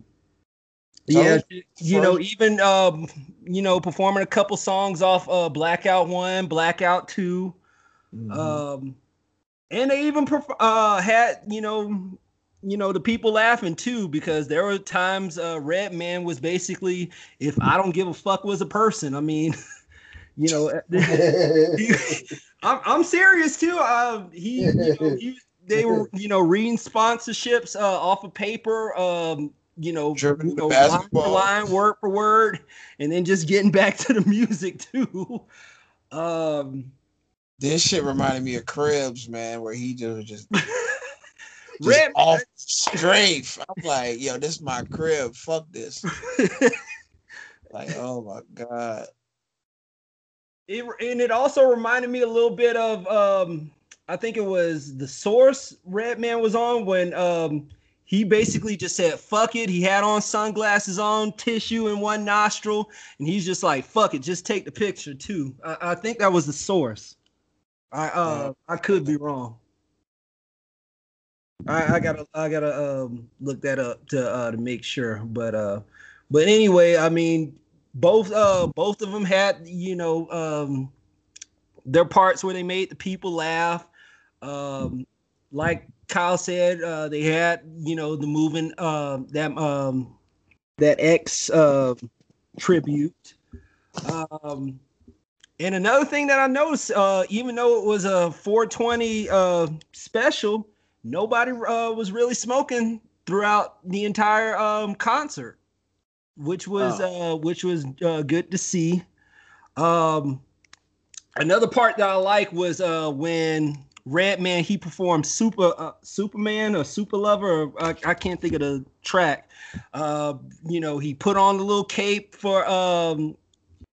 Yeah, you know, even um, you know, performing a couple songs off uh Blackout One, Blackout 2 mm-hmm. um, and they even uh had you know, you know the people laughing too because there were times uh Redman was basically if I don't give a fuck was a person. I mean, you know, I'm I'm serious too. Uh, he, you know, he they were you know reading sponsorships uh, off of paper. Um, you know, you know line for line, word for word, and then just getting back to the music too. Um, this shit reminded me of Cribs, man, where he just just, just Red, off straight. I'm like, yo, this is my crib. Fuck this. like, oh my god. It, and it also reminded me a little bit of um I think it was the source Redman was on when um he basically just said fuck it he had on sunglasses on tissue in one nostril and he's just like fuck it just take the picture too i, I think that was the source I uh I could be wrong. I, I gotta I gotta um look that up to uh to make sure. But uh but anyway, I mean both uh both of them had, you know, um their parts where they made the people laugh. Um like Kyle said, uh they had, you know, the moving uh that um that X uh tribute. Um and another thing that I noticed, uh, even though it was a 420 uh, special, nobody uh, was really smoking throughout the entire um, concert, which was oh. uh, which was uh, good to see. Um, another part that I like was uh, when Redman he performed Super uh, Superman or Super Lover. Or, I, I can't think of the track. Uh, you know, he put on the little cape for um,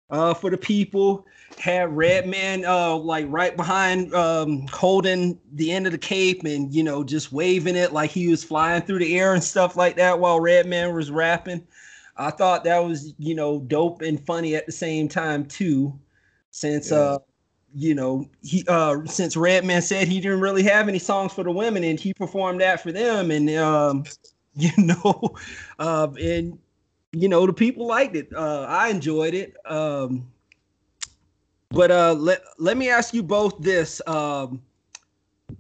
uh, for the people had Redman uh like right behind um holding the end of the cape and you know just waving it like he was flying through the air and stuff like that while Redman was rapping. I thought that was you know dope and funny at the same time too, since yeah. uh you know he uh since Redman said he didn't really have any songs for the women and he performed that for them and um you know uh and you know the people liked it uh I enjoyed it um but uh, let let me ask you both this: um,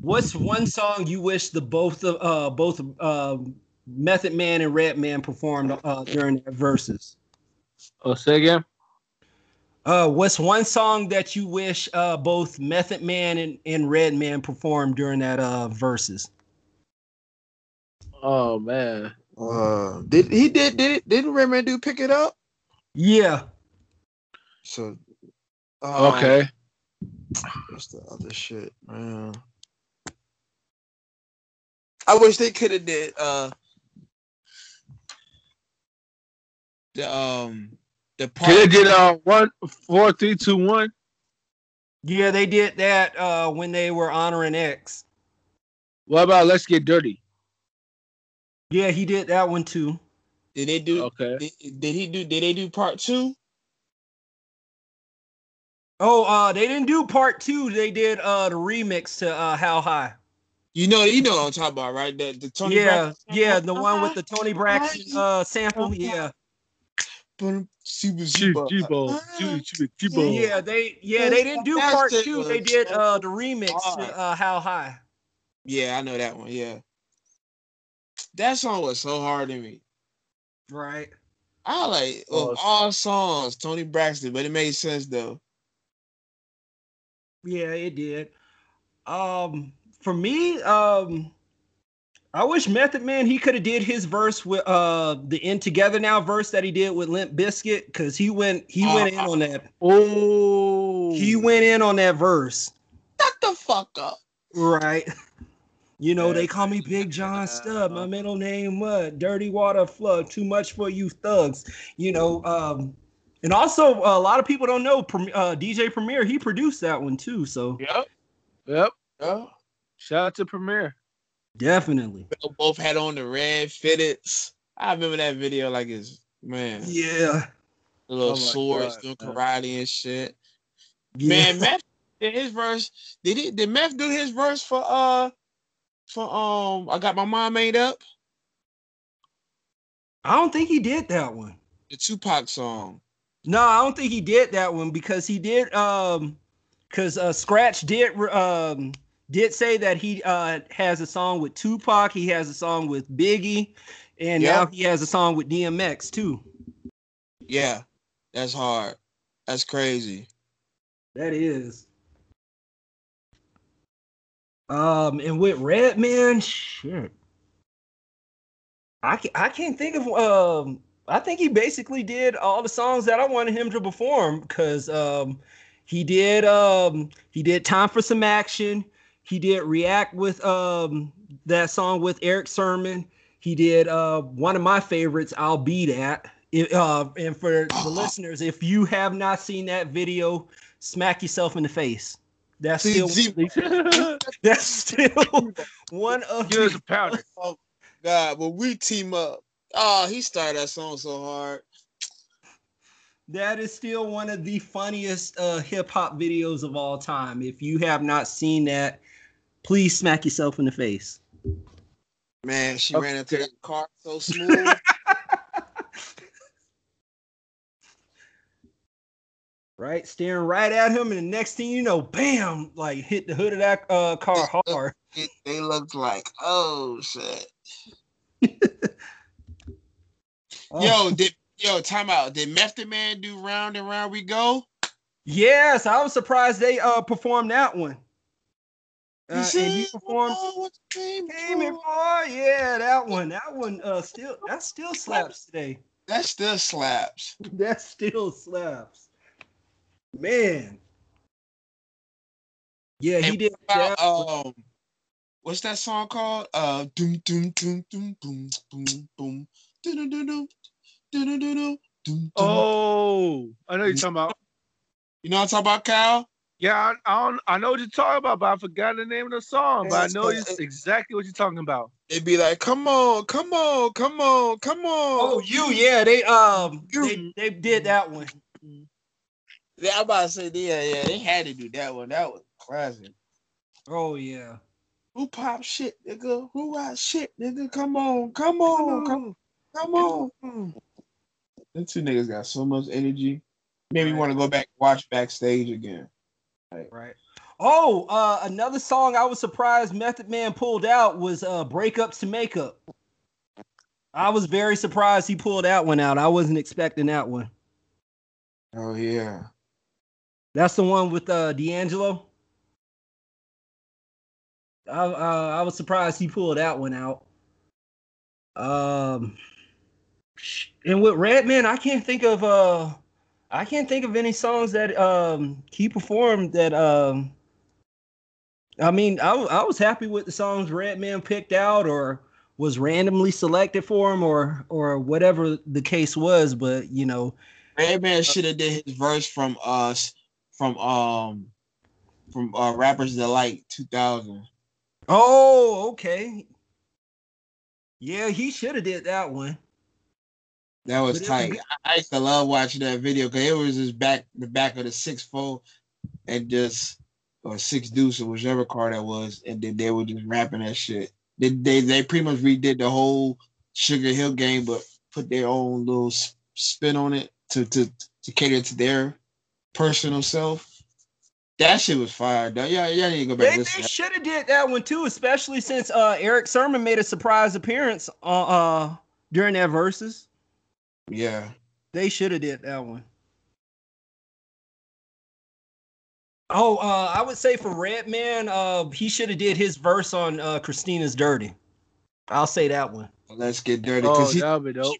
What's one song you wish the both of uh, both uh, Method Man and Redman performed uh, during their Verzuz? Oh, say again. Uh, what's one song that you wish uh, both Method Man and, and Redman performed during that uh, Verzuz? Oh man. Uh, did he did did it, didn't Redman do pick it up? Yeah. So um, okay. What's the other shit, man? I wish they could have did uh the um the part. They did uh one four three two one. Yeah, they did that uh when they were honoring X. What about Let's Get Dirty? Yeah, he did that one too. Did they do? Okay. Did, did he do? Did they do part two? Oh, uh, they didn't do part two. They did uh the remix to uh How High. You know, you know what I'm talking about, right? The, the Toni yeah, Braxton yeah, the one with the Toni Braxton uh sample. Yeah. Yeah, they yeah they didn't do part two. They did uh the remix uh How High. Yeah, I know that one. Yeah, that song was so hard to me. Right. I like of all songs, Toni Braxton, but it made sense though. Yeah, it did. Um, for me, um, I wish Method Man he could have did his verse with uh the "In Together Now" verse that he did with Limp Bizkit because he went he uh, went in on that. Oh, he went in on that verse. Shut the fuck up. Right. You know, they call me Big John Stubb. My middle name what? Dirty Water Flood. Too much for you thugs. You know, um, and also, uh, a lot of people don't know uh, DJ Premier. He produced that one too. So yep, yep, yep. Shout out to Premier. Definitely. They both had on the red fitteds. I remember that video like it's man. Yeah. The little oh swords God, doing karate and shit. Yeah. Man, Meth did his verse. Did he? Did Meth do his verse for uh for um? I got my mom made up. I don't think he did that one. The Tupac song. No, I don't think he did that one because he did um because uh Scratch did um did say that he uh has a song with Tupac, he has a song with Biggie, and yep. now he has a song with DMX too. Yeah, that's hard. That's crazy. That is. Um, and with Redman, shit. I can't, I can't think of um I think he basically did all the songs that I wanted him to perform because um, he did um, he did time for some action. He did react with um, that song with Erick Sermon. He did uh, one of my favorites, "I'll Be That." It, uh, and for the listeners, if you have not seen that video, smack yourself in the face. That's still that's still one of Give us a powder. Oh God, when we team up, Oh, he started that song so hard. that is still one of the funniest uh, hip hop videos of all time. If you have not seen that, please smack yourself in the face. Man, she okay. ran into that car so smooth. right, staring right at him, and the next thing you know, bam, like hit the hood of that uh, car hard. It, they looked like, oh shit. oh. Yo, did yo time out? Did Method Man do round and round we go? Yes, I was surprised they uh performed that one. Uh, and he performed came for yeah that one that one uh still that still slaps today. That still slaps. That still slaps. Man. Yeah he did about, um what's that song called? Uh doom doom doom doom boom boom boom. Doom doom doom doom doom doom oh i know you're talking about. You know what i'm talking about Cal yeah, I, I, don't. I know what you're talking about, but I forgot the name of the song. But I know exactly what you're talking about. It'd be like, "Come on, come on, come on, come on." Oh, you, yeah, they um, they, they did that one. Yeah, I'm about to say, yeah, yeah, they had to do that one. That was classic. Oh yeah. Who pop shit, nigga? Who got shit, nigga? Come on, come on, come, come on. Come on. Them two niggas got so much energy. Made me want to go back watch backstage again. Right. right. Oh, uh, another song I was surprised Method Man pulled out was uh, "Breakups to Makeup." I was very surprised he pulled that one out. I wasn't expecting that one. Oh yeah, that's the one with uh, D'Angelo. I uh, I was surprised he pulled that one out. Um, and with Redman, I can't think of uh I can't think of any songs that um he performed that um I mean I, I was happy with the songs Redman picked out or was randomly selected for him or or whatever the case was but you know. Redman should have did his verse from us from um from uh rappers delight 2000 oh okay. Yeah he should have did that one that was tight. I used to love watching that video because it was just back the back of the six four and just or six deuce or whichever car that was, and then they were just rapping that shit. They they, they pretty much redid the whole Sugarhill Gang, but put their own little spin on it to to to cater to their personal self. That shit was fire, though. Yeah, yeah, need to go back. They, they should have did that one too, especially since uh, Erick Sermon made a surprise appearance uh, uh during that Verzuz. Yeah. They should have did that one. Oh, uh, I would say for Redman, uh, he should have did his verse on uh, Christina's Dirty. I'll say that one. Let's get dirty. Oh, Cause he, that be dope.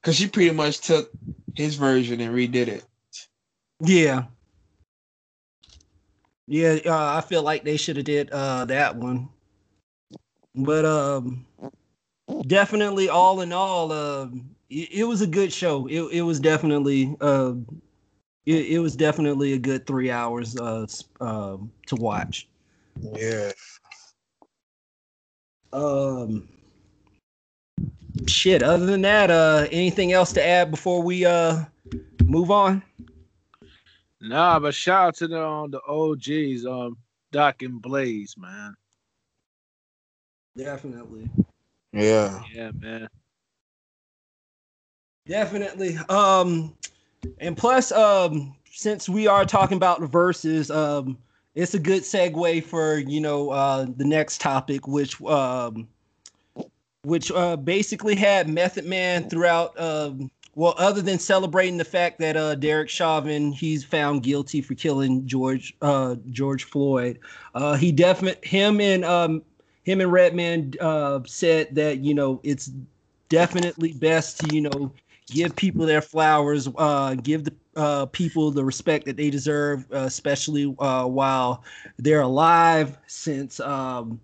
Because she pretty much took his version and redid it. Yeah. Yeah, uh, I feel like they should have did uh, that one. But um, definitely, all in all, uh, it, it was a good show. It it was definitely uh, it, it was definitely a good three hours uh, uh to watch. Yeah. Um. Shit. Other than that, uh, anything else to add before we uh move on? Nah, but shout out to the um, the OGs, um, Doc and Blaze, man. Definitely. Yeah. Yeah, man. Definitely. Um, and plus, um, since we are talking about Verzuz, um, it's a good segue for you know uh, the next topic, which um, which uh, basically had Method Man throughout. Um, well, other than celebrating the fact that uh, Derek Chauvin he's found guilty for killing George uh, George Floyd, uh, he definitely him and um, him and Redman uh, said that you know it's definitely best to you know give people their flowers, uh, give the uh, people the respect that they deserve, uh, especially uh, while they're alive. Since um,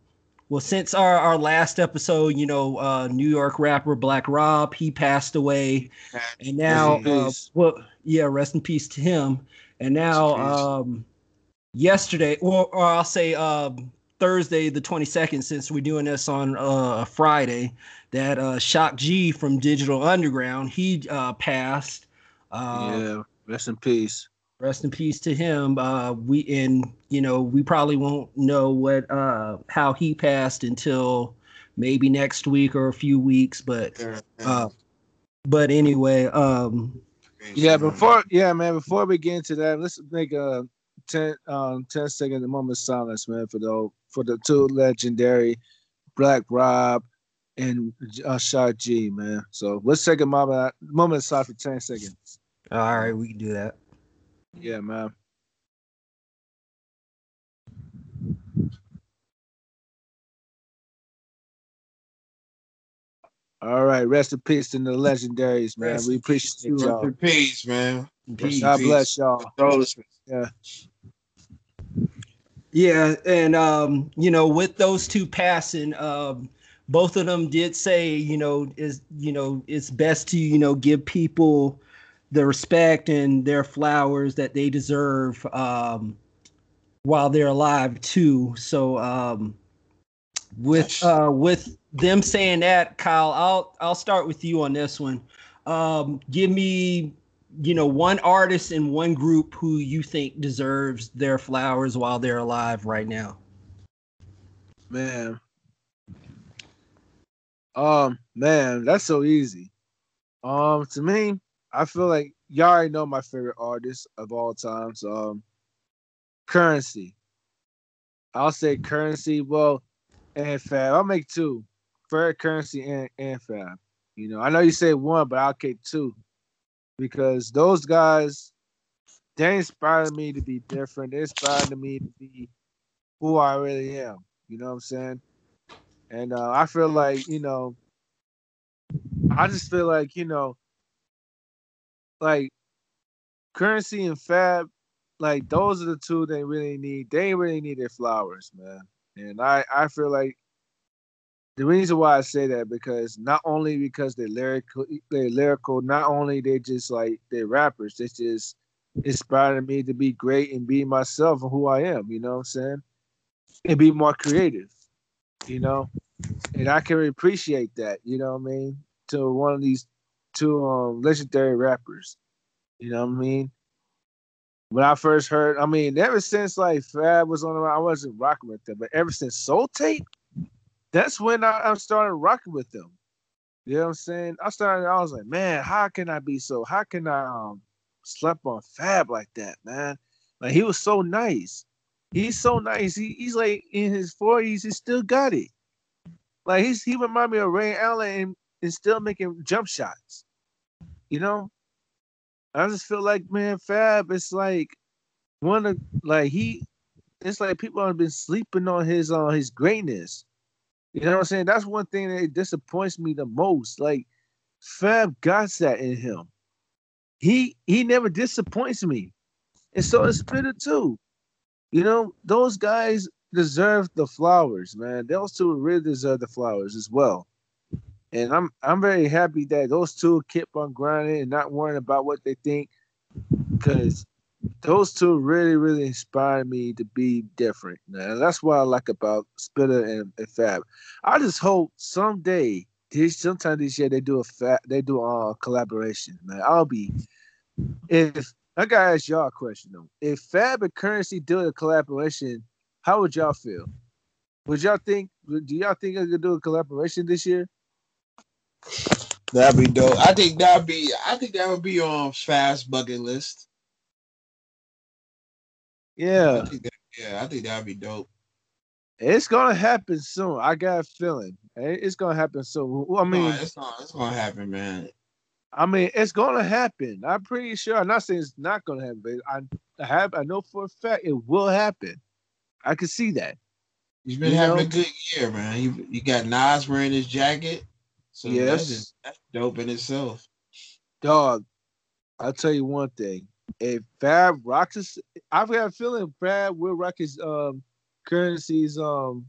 well, since our, our last episode, you know, uh, New York rapper Black Rob he passed away, and now, uh, well, yeah, rest in peace to him. And now, um, yesterday, or, or I'll say um, Thursday, the twenty second, since we're doing this on uh, Friday that uh, Shock G from Digital Underground he uh, passed. Um, yeah, Rest in peace. Rest in peace to him. Uh, we and you know we probably won't know what uh, how he passed until maybe next week or a few weeks. But uh, but anyway, um, yeah. Before yeah, man. Before we get into that, let's make a 10, um, 10 second moment of silence, man, for the for the two legendary Black Rob and uh, G, man. So let's take a moment moment of silence for 10 seconds. All right, we can do that. Yeah, man. All right, rest in peace to the legendaries, man. Rest we appreciate you. Rest in peace, man. Peace. God bless y'all. Yeah. Yeah, and um, you know, with those two passing, um, both of them did say, you know, is you know, it's best to you know give people the respect and their flowers that they deserve um, while they're alive too. So um, with uh, with them saying that, Kyle, I'll I'll start with you on this one. Um, give me, you know, one artist and one group who you think deserves their flowers while they're alive right now. Man. Um, man, that's so easy. Um, to me, I feel like y'all already know my favorite artist of all times. Um, Currency. I'll say Currency. Well, and Fab. I'll make two. For Currency and, and Fab. You know, I know you say one, but I'll take two because those guys they inspired me to be different. They inspired me to be who I really am. You know what I'm saying? And uh, I feel like you know, I just feel like you know, like currency and fab, like those are the two they really need. They really need their flowers, man. And I I feel like the reason why I say that because not only because they're lyrical, they're lyrical. Not only they just like they're rappers. They just inspired me to be great and be myself and who I am. You know what I'm saying? And be more creative. You know, and I can appreciate that. You know what I mean? To one of these two um, legendary rappers. You know what I mean? When I first heard, I mean, ever since like Fab was on the I wasn't rocking with them, but ever since Soul Tape, that's when I, I started rocking with them. You know what I'm saying? I started, I was like, man, how can I be so, how can I um slept on Fab like that, man? Like he was so nice. He's so nice. He, he's like in his 40s, he still got it. Like he's he remind me of Ray Allen and, and still making jump shots. You know, I just feel like man, Fab. It's like one of like he. It's like people have been sleeping on his on uh, his greatness. You know what I'm saying? That's one thing that disappoints me the most. Like Fab got that in him. He he never disappoints me, and so is Spitta too. You know those guys deserve the flowers, man. Those two really deserve the flowers as well. And I'm I'm very happy that those two keep on grinding and not worrying about what they think, because those two really really inspired me to be different. And that's what I like about Spitta and, and Fab. I just hope someday, this sometime this year they do a fat they do a collaboration. Man, I'll be if I gotta ask y'all a question though. If Fab and Currency do a collaboration, how would y'all feel? Would y'all think? Do y'all think I could do a collaboration this year? That'd be dope. I think that'd be. I think that would be on fast bucket list. Yeah. I that, yeah, I think that'd be dope. It's gonna happen soon. I got a feeling eh, it's gonna happen soon. I mean, no, it's, not, it's gonna happen, man. I mean, it's gonna happen. I'm pretty sure. I'm not saying it's not gonna happen, but I, I have. I know for a fact it will happen. I can see that. He's been you having know? a good year, man. You, you got Nas wearing his jacket. So yes. that's, just, that's dope in itself. Dog, I'll tell you one thing. If Fab rocks his, I've got a feeling Fab will rock his um currencies um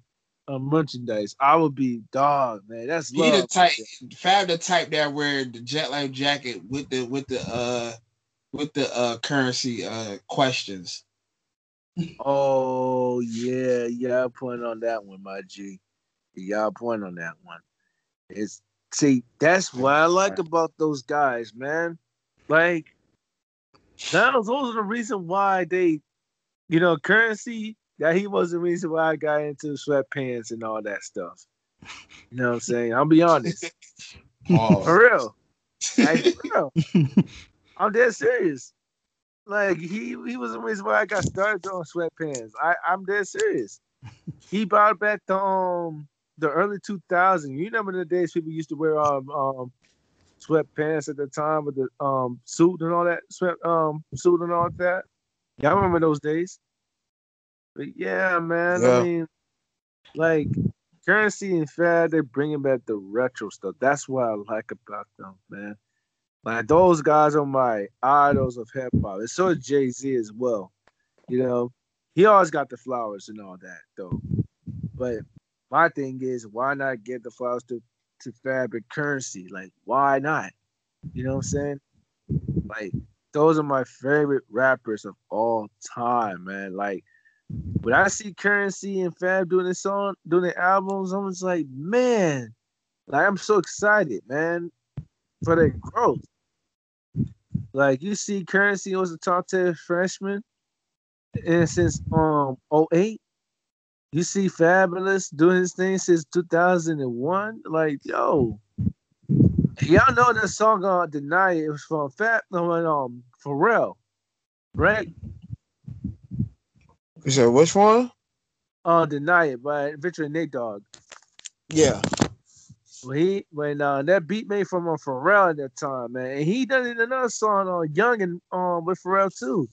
uh, merchandise. I would be dog, man. That's he the type Fab the type that wear the jet life jacket with the with the uh with the uh currency uh questions. Oh yeah, y'all point on that one, my G. Y'all point on that one. It's see, that's what I like about those guys, man. Like That was those are the reason why they, you know, currency That he was the reason why I got into sweatpants and all that stuff. You know what I'm saying? I'll be honest. Oh. For real. Like, for real. I'm dead serious. Like he he was the reason why I got started on sweatpants. I I'm dead serious. He brought back the um the early 2000s. You remember the days people used to wear um um sweatpants at the time with the um suit and all that sweat um suit and all that. Yeah, I remember those days. But yeah, man. Yeah. I mean, like Curren$y and Fab, they're bringing back the retro stuff. That's what I like about them, man. Like those guys are my idols of hip hop. And so is Jay Z as well. You know, he always got the flowers and all that though. But my thing is, why not give the flowers to to Fab and Curren$y? Like, why not? You know what I'm saying? Like, those are my favorite rappers of all time, man. Like, when I see Curren$y and Fab doing this song, doing the albums, I'm just like, man, like I'm so excited, man for their growth. Like you see, Curren$y was a top 10 freshman, and since um 08, you see Fabolous doing his thing since 2001. Like, yo, y'all know that song on uh, Deny It, it was from Fat no um Pharrell, right? You said which one? Uh Deny It by Victor and Nate Dogg. Yeah. When he when uh, that beat made from uh, Pharrell at that time, man, and he done it another song on uh, Young and um with Pharrell too,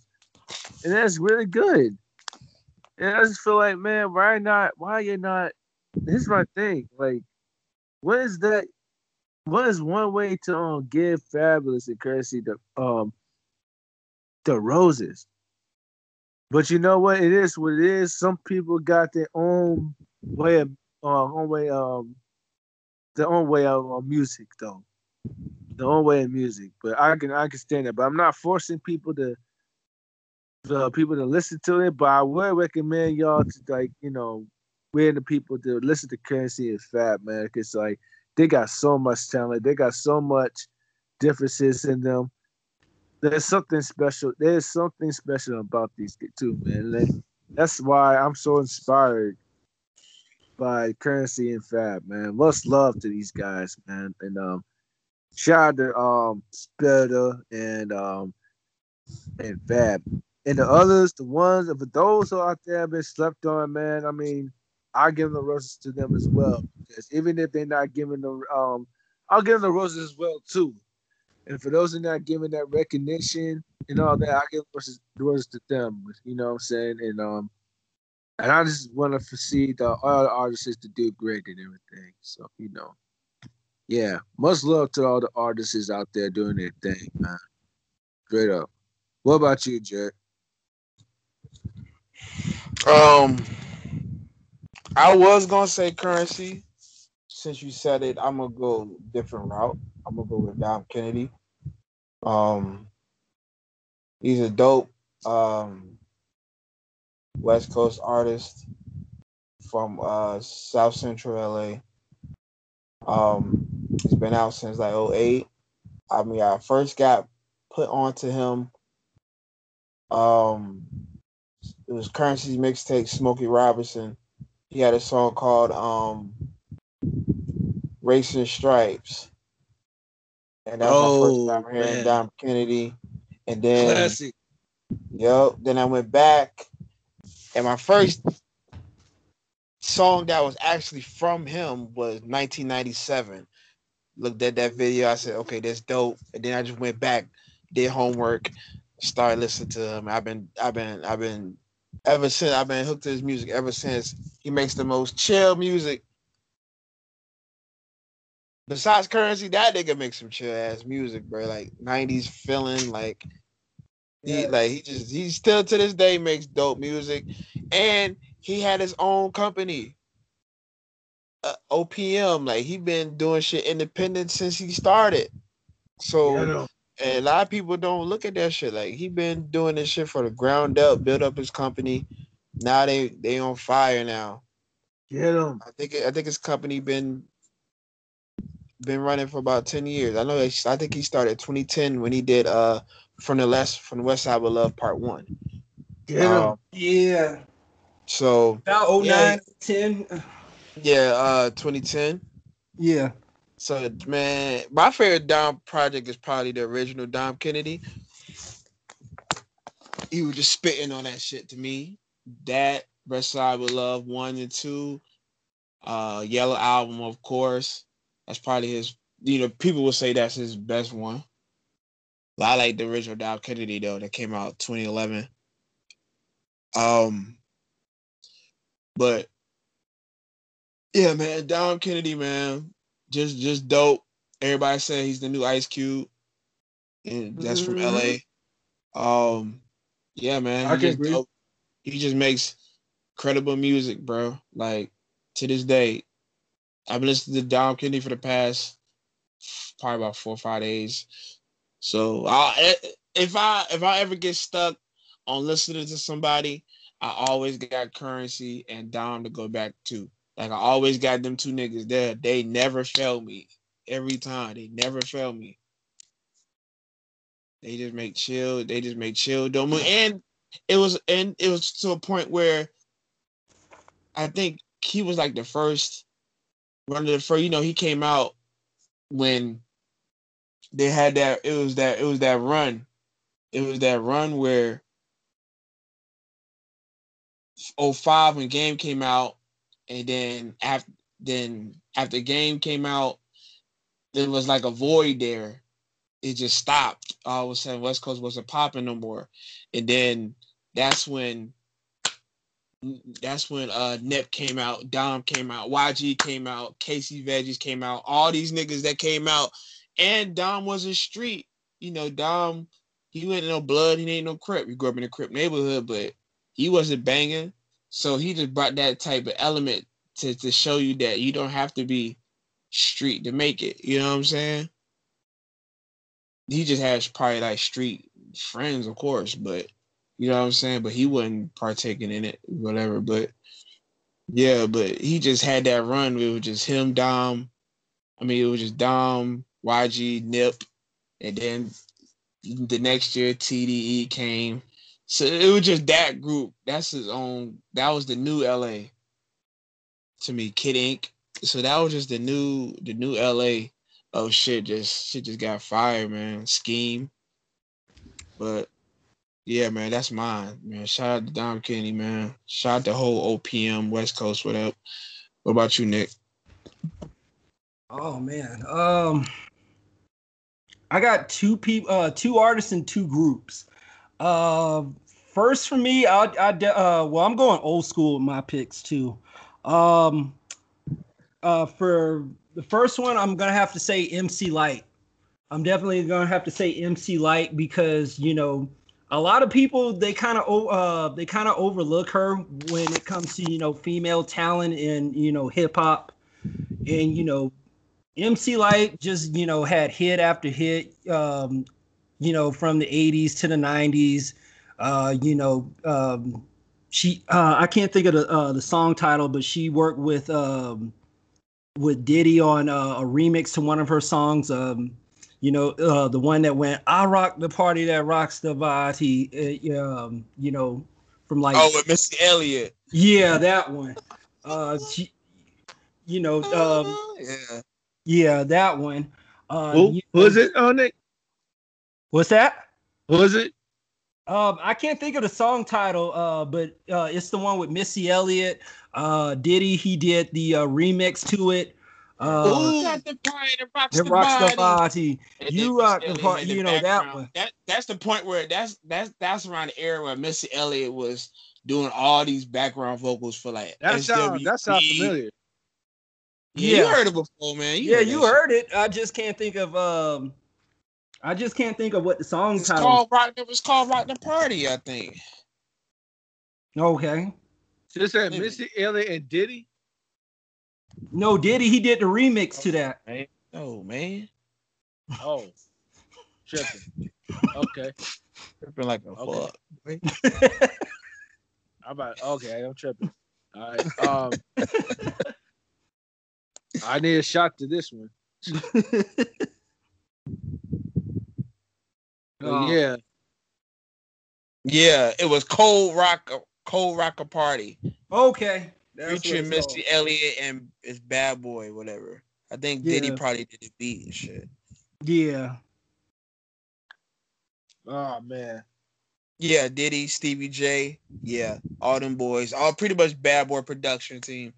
and that's really good. And I just feel like, man, why not? Why you not? This is my thing. Like, what is that? What is one way to um, give Fabolous and Curren$y the um the roses? But you know what? It is what it is. Some people got their own way of uh, own way um the own way of, of music though. The own way of music. But I can I can stand that. But I'm not forcing people to the people to listen to it. But I would recommend y'all to like, you know, we're the people to listen to Curren$y and Fab, man. Cause like they got so much talent, they got so much differences in them. There's something special. There's something special about these two, man. And that's why I'm so inspired by Curren$y and Fab, man. Much love to these guys, man. And um shout out to um Spitter and um and Fab. And the others, the ones of those who out there have been slept on, man. I mean, I give the roses to them as well. Because even if they're not giving the um I'll give them the roses as well too. And for those who are not giving that recognition and all that, I give roses, roses to them. You know what I'm saying? And um and I just want to see the other artists to do great and everything. So you know, yeah, much love to all the artists out there doing their thing, man. Straight up. What about you, Jack? Um, I was gonna say Curren$y. Since you said it, I'm gonna go different route. I'm gonna go with Dom Kennedy. Um, he's a dope um West Coast artist from uh, South Central LA. Um, he's been out since like 08. I mean, I first got put onto him. Um, it was Curren$y's mixtape, Smokey Robinson. He had a song called um, Racing Stripes. And that was oh, my first time hearing man. Dom Kennedy. And then, Classic. yep. Then I went back and my first song that was actually from him was 1997. Looked at that video, I said, okay, that's dope. And then I just went back, did homework, started listening to him. I've been, I've been, I've been ever since I've been hooked to his music ever since. He makes the most chill music. Besides Curren$y, that nigga makes some chill ass music, bro. Like 90s feeling, like he like he just he still to this day makes dope music, and he had his own company, uh, OPM. Like he been doing shit independent since he started. So yeah, and a lot of people don't look at that shit. Like he been doing this shit for the ground up, build up his company. Now they they on fire now. Get him. I think I think his company been been running for about ten years. I know. I think he started 2010 when he did uh from the last from the West Side of Love Part One. Yeah. Um, yeah. So about 09, yeah, 10. Yeah, uh 2010. Yeah. So man, my favorite Dom project is probably the original Dom Kennedy. He was just spitting on that shit to me. That West Side with Love one and two. Uh Yellow album, of course. That's probably his you know, people will say that's his best one. I like the original Dom Kennedy though, that came out 2011. Um but yeah, man, Dom Kennedy, man, just just dope. Everybody said he's the new Ice Cube, and that's mm-hmm. from LA. Um, yeah, man, I he just dope. He just makes credible music, bro. Like to this day, I've been listening to Dom Kennedy for the past probably about four or five days. So I, if I if I ever get stuck on listening to somebody, I always got Curren$y and Dom to go back to. Like I always got them two niggas there. They never fail me. Every time. They never fail me. They just make chill. They just make chill. Don't move. And it was and it was to a point where I think he was like the first one of the first, you know, he came out when they had that it was that it was that run. It was that run where 05 when game came out and then after then after game came out, there was like a void there. It just stopped. All of a sudden, West Coast wasn't popping no more, and then that's when that's when uh Nip came out, Dom came out, YG came out, Casey Veggies came out, all these niggas that came out, and Dom was a street. You know, Dom, he ain't no blood, he ain't no crip. He grew up in a crip neighborhood, but he wasn't banging. So he just brought that type of element to, to show you that you don't have to be street to make it. You know what I'm saying? He just has probably like street friends, of course, but you know what I'm saying? But he wasn't partaking in it, whatever. But yeah, but he just had that run. It was just him, Dom. I mean, it was just Dom, YG, Nip, and then the next year TDE came. So it was just that group. That's his own. That was the new LA to me, Kid Ink. So that was just the new the new LA. Oh shit, just shit just got fired, man. Scheme. But yeah, man, that's mine, man. Shout out to Dom Kenny, man. Shout out the whole OPM West Coast. What up? What about you, Nick? Oh man, um, I got two people, uh, two artists and two groups. Uh, first for me, I, I, uh, well, I'm going old school with my picks too. Um, uh, for the first one, I'm gonna have to say MC Lyte. I'm definitely gonna have to say MC Lyte because you know a lot of people they kind of uh they kind of overlook her when it comes to you know female talent in you know hip hop, and you know MC Lyte just you know had hit after hit, um, you know from the 80s to the 90s, uh, you know. Um, she uh, I can't think of the uh, the song title, but she worked with um, with Diddy on uh, a remix to one of her songs. Um, you know, uh, the one that went "I rock the party that rocks the body." Uh, um, you know, from like oh, with Missy Elliott. Yeah, that one. Uh, she, you know, um, yeah, yeah, that one. Uh, Who was it on it? What's that? Was it? Um, I can't think of the song title, uh, but uh, it's the one with Missy Elliott. Uh, Diddy, he did the uh, remix to it. Uh, Ooh, the party that rocks, the, rocks the body. You rock the party. You know that one. That that's the point where that's that's that's around the era where Missy Elliott was doing all these background vocals for like. That sounds that sounds familiar. Yeah, yeah, you heard it before, man. You yeah, heard you heard it. I just can't think of um I just can't think of what the song it's title. Called Rock, it was called Rock the Party, I think. Okay. So this had Missy Elliott and Diddy. No, Diddy. He did the remix to that. Man. Oh man. Oh, tripping. Okay. Tripping like a okay. fuck. How about okay? I'm tripping. All right. Um, I need a shot to this one. oh. Yeah. Yeah, it was Cold Rock Cold Rocker Party. Okay. Featuring Missy Elliott and it's Bad Boy, whatever. I think yeah. Diddy probably did the beat and shit. Yeah. Oh man. Yeah, Diddy, Stevie J, yeah, all them boys, all pretty much Bad Boy production team.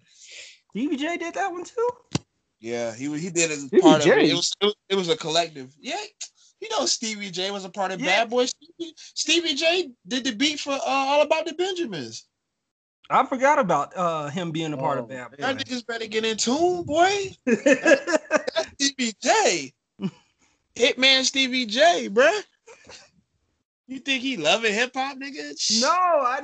Stevie J did that one too. Yeah, he he did it as Stevie part J. of it. It was it was a collective. Yeah, you know Stevie J was a part of yeah. Bad Boy. Stevie, Stevie J did the beat for uh, All About the Benjamins. I forgot about uh, him being a part oh, of Bad Boy. That niggas better get in tune, boy. that's, Stevie J. Hitman Stevie J, bruh. You think he loving hip hop, nigga? No, I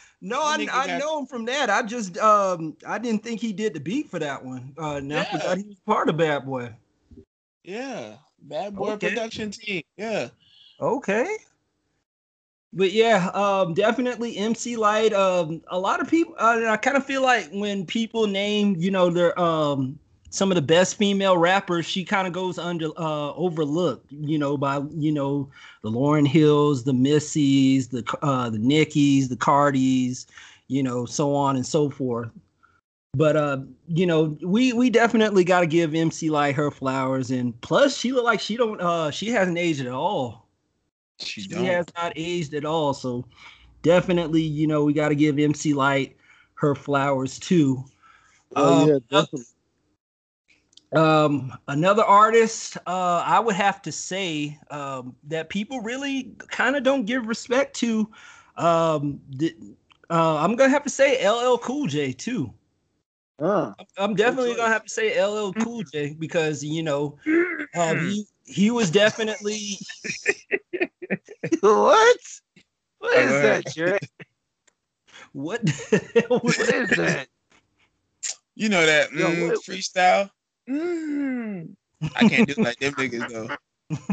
no, I, I know him from that. I just um I didn't think he did the beat for that one. Uh now yeah. I forgot he was part of Bad Boy. Yeah, Bad Boy okay. production team. Yeah. Okay. But yeah, um, definitely MC Lyte. Um, a lot of people. Uh, I kind of feel like when people name, you know, their um some of the best female rappers, she kind of goes under uh overlooked, you know, by you know the Lauryn Hills, the Missies, the uh the Nickies, the Cardis, you know, so on and so forth. But uh, you know, we we definitely got to give MC Lyte her flowers, and plus she look like she don't uh she hasn't aged at all. She, she has not aged at all, so definitely, you know, we got to give MC Lyte her flowers too. Oh um, yeah, definitely. Um, another artist, uh, I would have to say um, that people really kind of don't give respect to. Um, the, uh, I'm gonna have to say LL Cool J too. Uh, I'm definitely gonna have to say LL Cool J because you know um, he he was definitely what? What is that, Jared? What? what is that? You know that mm, Yo, what, freestyle. Mm. I can't do like them niggas though.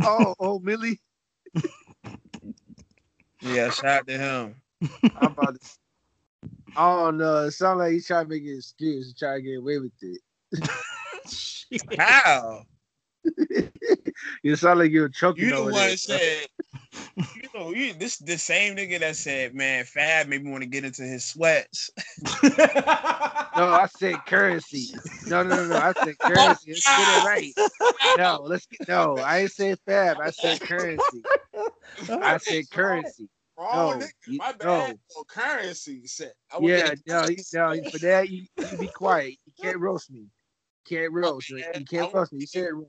Oh, oh, Millie. yeah, shout out to him. I'm about to. Oh no, it sounds like he's trying to make an excuse to try to get away with it. How? you sound like you're choking. You the one that said you know, you, this the same nigga that said, "Man, Fab made me want to get into his sweats." no, I said Curren$y. No, no, no, no. I said oh, Curren$y. Let's get it right. No, let's get no. I didn't say Fab. I said Curren$y. I said Curren$y. Wrong, no, nigga. My bad. No. Oh, Curren$y set. Yeah, no, you, no. For that, you, you be quiet. You can't roast me. You can't roast. Me. You can't roast me. You said it wrong.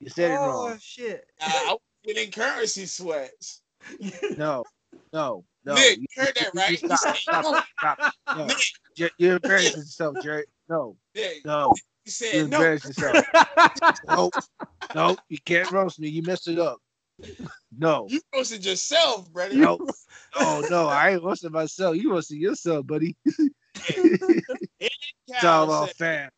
You said it wrong. Oh shit. Uh, getting Curren$y sweats. No, no, no. Nick, you heard that right? Stop, stop, stop. No. Nick. You're, you're embarrassing yourself, Jared. No, Nick. no. You said you're no. embarrassing yourself. nope, nope. You can't roast me. You messed it up. No. You roasted yourself, brother. No. Oh no, I ain't roasting myself. You roasted yourself, buddy. It's all about fam.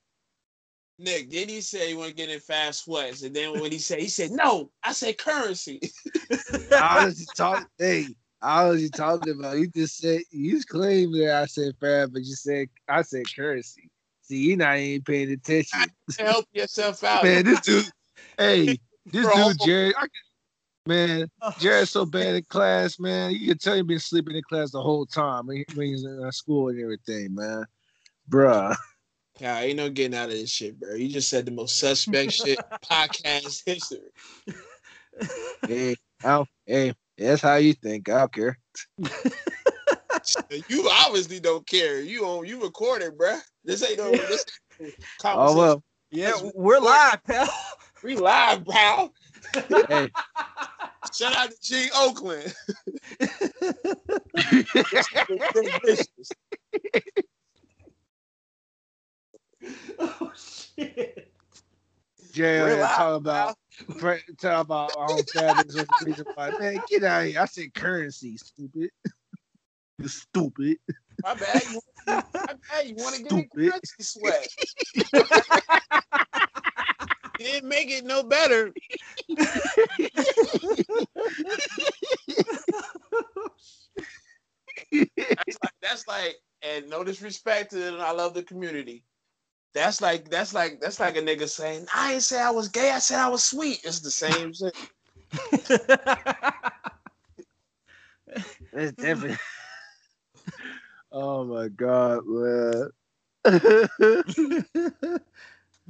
Nick, did he say he want to get in fast sweats, and then when he said he said no, I said Curren$y. I was just talking. Hey, I was just talking about. You just said you claimed that I said fast, but you said I said Curren$y. See, you not even paying attention. Help yourself out, man. This dude, hey, this Bro. dude, Jared. I, man, Jared's so bad in class, man. You can tell he's been sleeping in class the whole time when he's in uh, school and everything, man. Bruh. Yeah, ain't no getting out of this shit, bro. You just said the most suspect shit podcast history. Hey, oh, hey, that's how you think. I don't care. you obviously don't care. You on you recorded, bro. This ain't no this ain't oh well. Yeah, we're live, pal. We live, pal. Hey. Shout out to G Oakland. oh shit. Jay talk about talk about our own families with the reason why. Man, get out of here. I said Curren$y, stupid. you stupid. My bad. You, my bad. You want to get a Curren$y sweat. you didn't make it no better. that's like that's like and no disrespect to it, and I love the community. That's like that's like that's like a nigga saying, I ain't say I was gay, I said I was sweet. It's the same shit. it's different. oh my god, man.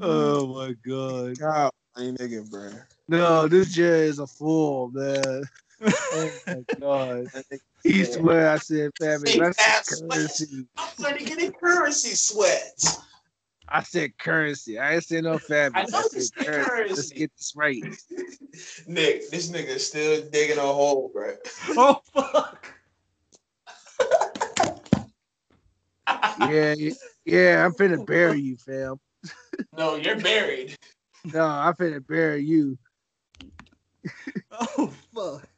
Oh mm-hmm. my god. God, nigga, bro. No, this Jay is a fool, man. oh my god. He swear I said family. That's Curren$y. I'm gonna get a Curren$y sweats. I said Curren$y. I ain't saying no family. I know I said Curren$y. Curren$y. Let's get this right. Nick, this nigga still digging a hole, bro. Oh fuck. yeah, yeah, I'm finna bury you, fam. No, you're buried. No, I'm finna bury you. oh fuck.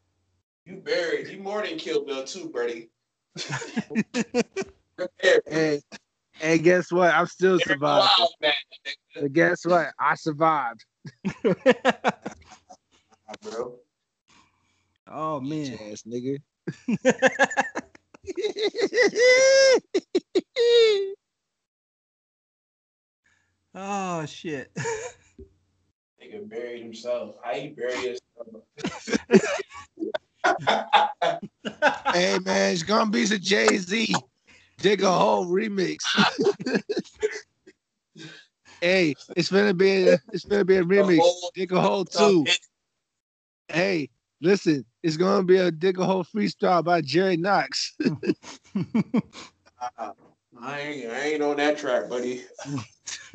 You buried. You more than killed Bill too, Brady. hey, and guess what? I'm still surviving. But guess what? I survived. Bro. Oh man, ass nigga. Oh shit. Nigga buried himself. How he buried himself? hey man, it's gonna be the Jay Z. Dig a hole remix. hey, it's gonna be a, it's gonna be a remix. Dig a hole too. Hey, listen, it's gonna be a dig a hole freestyle by Jerry Knox. uh, I ain't I ain't on that track, buddy.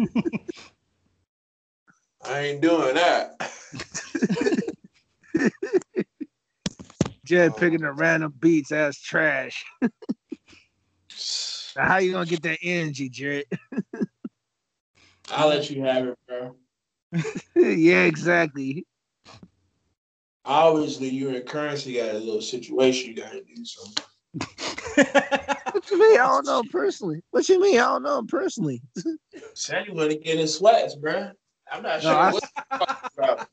I ain't doing that. Jed oh. picking the random beats as trash. how you gonna get that energy, Jared? I'll let you have it, bro. yeah, exactly. Obviously, you're in Curren$y. Got a little situation you gotta do something. What you mean? I don't know personally. What you mean? I don't know him personally. Said you want to get in sweats, bro. I'm not no, sure I... what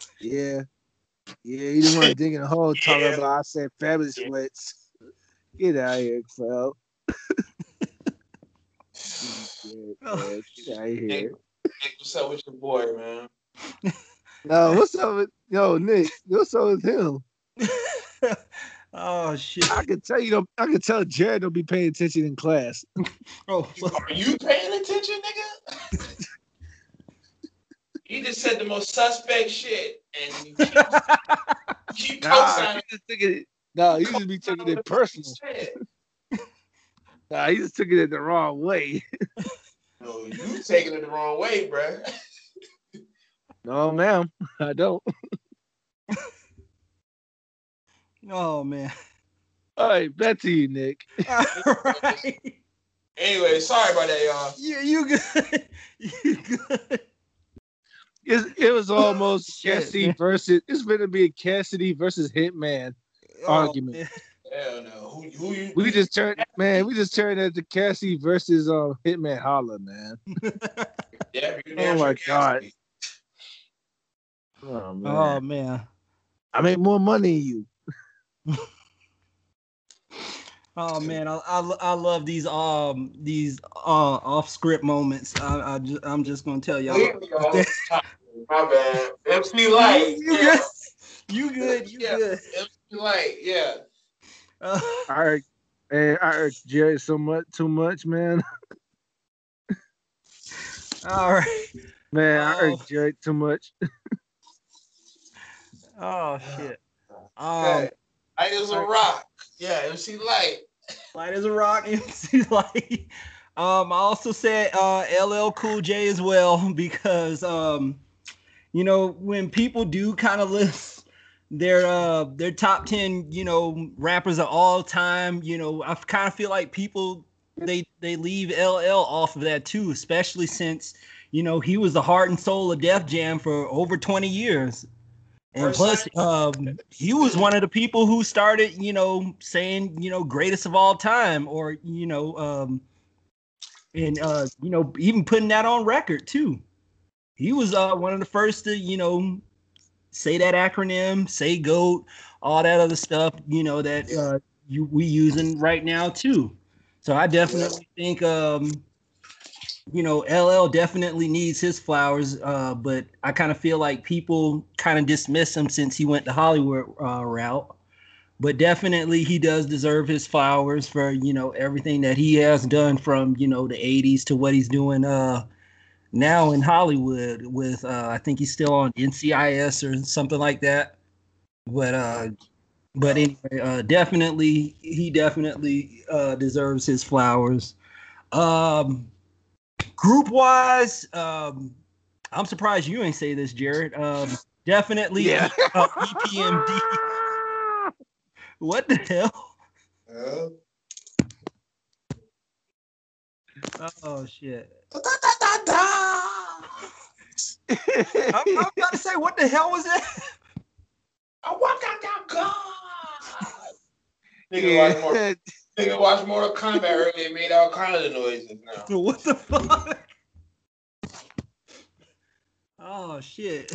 yeah. Yeah, you didn't want to dig in a hole talking yeah. about I said Fabolous yeah. splits. Get out of here, Cloud. oh, Get out of here. Nick, what's up with your boy, man? no, what's up with yo, Nick? What's up with him? oh shit! I can tell you, don't, I can tell Jared don't be paying attention in class. oh, are you paying attention, nigga? He just said the most suspect shit, and you keep, keep nah, he just took it. No, he just be taking it personal. nah, he just took it the wrong way. no, you taking it the wrong way, bro. no, ma'am, I don't. Oh man. All right, back to you, Nick. All right. Anyway, sorry about that, y'all. Yeah, you good. you good it, it was almost Cassidy versus. It's going to be a Cassidy versus Hitman oh, argument. Man. Hell no. Who, who you, we just turned, man. We just turned into Cassidy versus uh, Hitman Holla, man. yeah, oh my god. Oh man. oh man. I make more money than you. Oh man, I, I, I love these um these uh off script moments. I, I just, I'm just gonna tell y'all. My bad. MC Lyte. You yeah. good? You good? You yeah. good? MC Lyte. Yeah. Uh, I irk, hey, I irk Jerry so much too much, man. All right. Man, I irk oh. Jerry too much. oh shit. Um, hey, I as a rock. Yeah, MC. Light light as a rock, MC Lyte. Um, I also said uh, LL Cool J as well because um, you know when people do kind of list their uh their top ten you know rappers of all time, you know I kind of feel like people they they leave LL off of that too, especially since you know he was the heart and soul of Def Jam for over twenty years. And plus, um, he was one of the people who started, you know, saying, you know, greatest of all time, or you know, um, and uh, you know, even putting that on record too. He was uh one of the first to, you know, say that acronym, say GOAT, all that other stuff, you know, that uh, you we using right now too. So So I definitely think um, you know, LL definitely needs his flowers, uh, but I kind of feel like people kind of dismiss him since he went the Hollywood uh, route. But definitely, he does deserve his flowers for you know everything that he has done from you know the '80s to what he's doing uh, now in Hollywood. With uh, I think he's still on NCIS or something like that. But uh, but anyway, uh, definitely, he definitely uh, deserves his flowers. Um, Group wise, um, I'm surprised you ain't say this, Jared. Um, definitely yeah. uh, EPMD. what the hell? Uh, oh shit. I'm, I'm about to say, what the hell was that? I walk out that God. Nigga, yeah. more. Nigga watched Mortal Kombat earlier and made all kinds of noises now. What the fuck? Oh shit.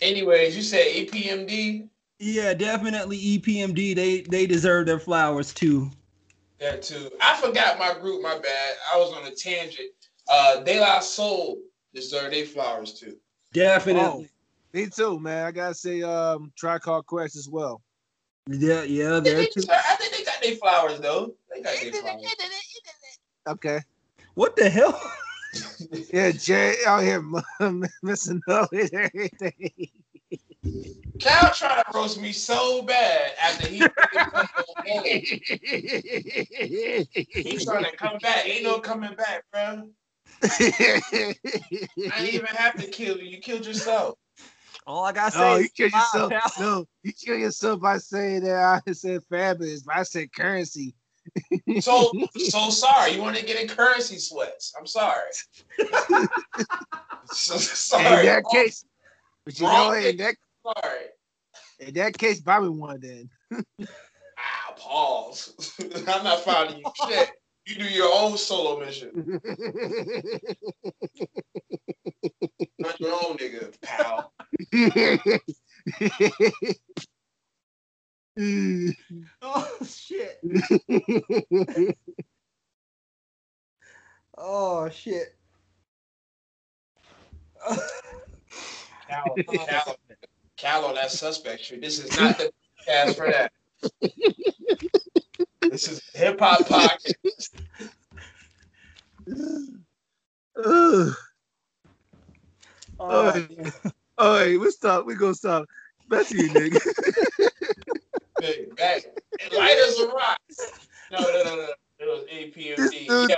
Anyways, you said EPMD? Yeah, definitely EPMD. They they deserve their flowers too. That too. I forgot my group, my bad. I was on a tangent. Uh De La Soul deserve their flowers too. Definitely. Oh, me too, man. I gotta say um Tribe Quest as well. Yeah, yeah, there too. I think they got their flowers though. They got their flowers. Okay. What the hell? yeah, Jay out here messing up with everything. Cal trying to roast me so bad after he He's trying to come back. Ain't no coming back, bro. I didn't even have to kill you. You killed yourself. All I gotta say no, you kill yourself. No, you kill yourself by saying that I said Fabolous, but I said Curren$y. so so sorry. You want to get in Curren$y sweats? I'm sorry. so, sorry. In that case, but you Wrong know, in that sorry. In that case, Bobby won then. ah, pause. I'm not finding you shit. You do your own solo mission. Not your own nigga, pal. oh shit. oh shit. Cal, Cal, Cal on that suspect shit. This is not the cast for that. This is hip hop podcast. oh, all right. all right, we stop. We gonna stop. Back to you, nigga. hey, back. Light as a rock. No, no, no, no. It was EPMD. Dude, yeah,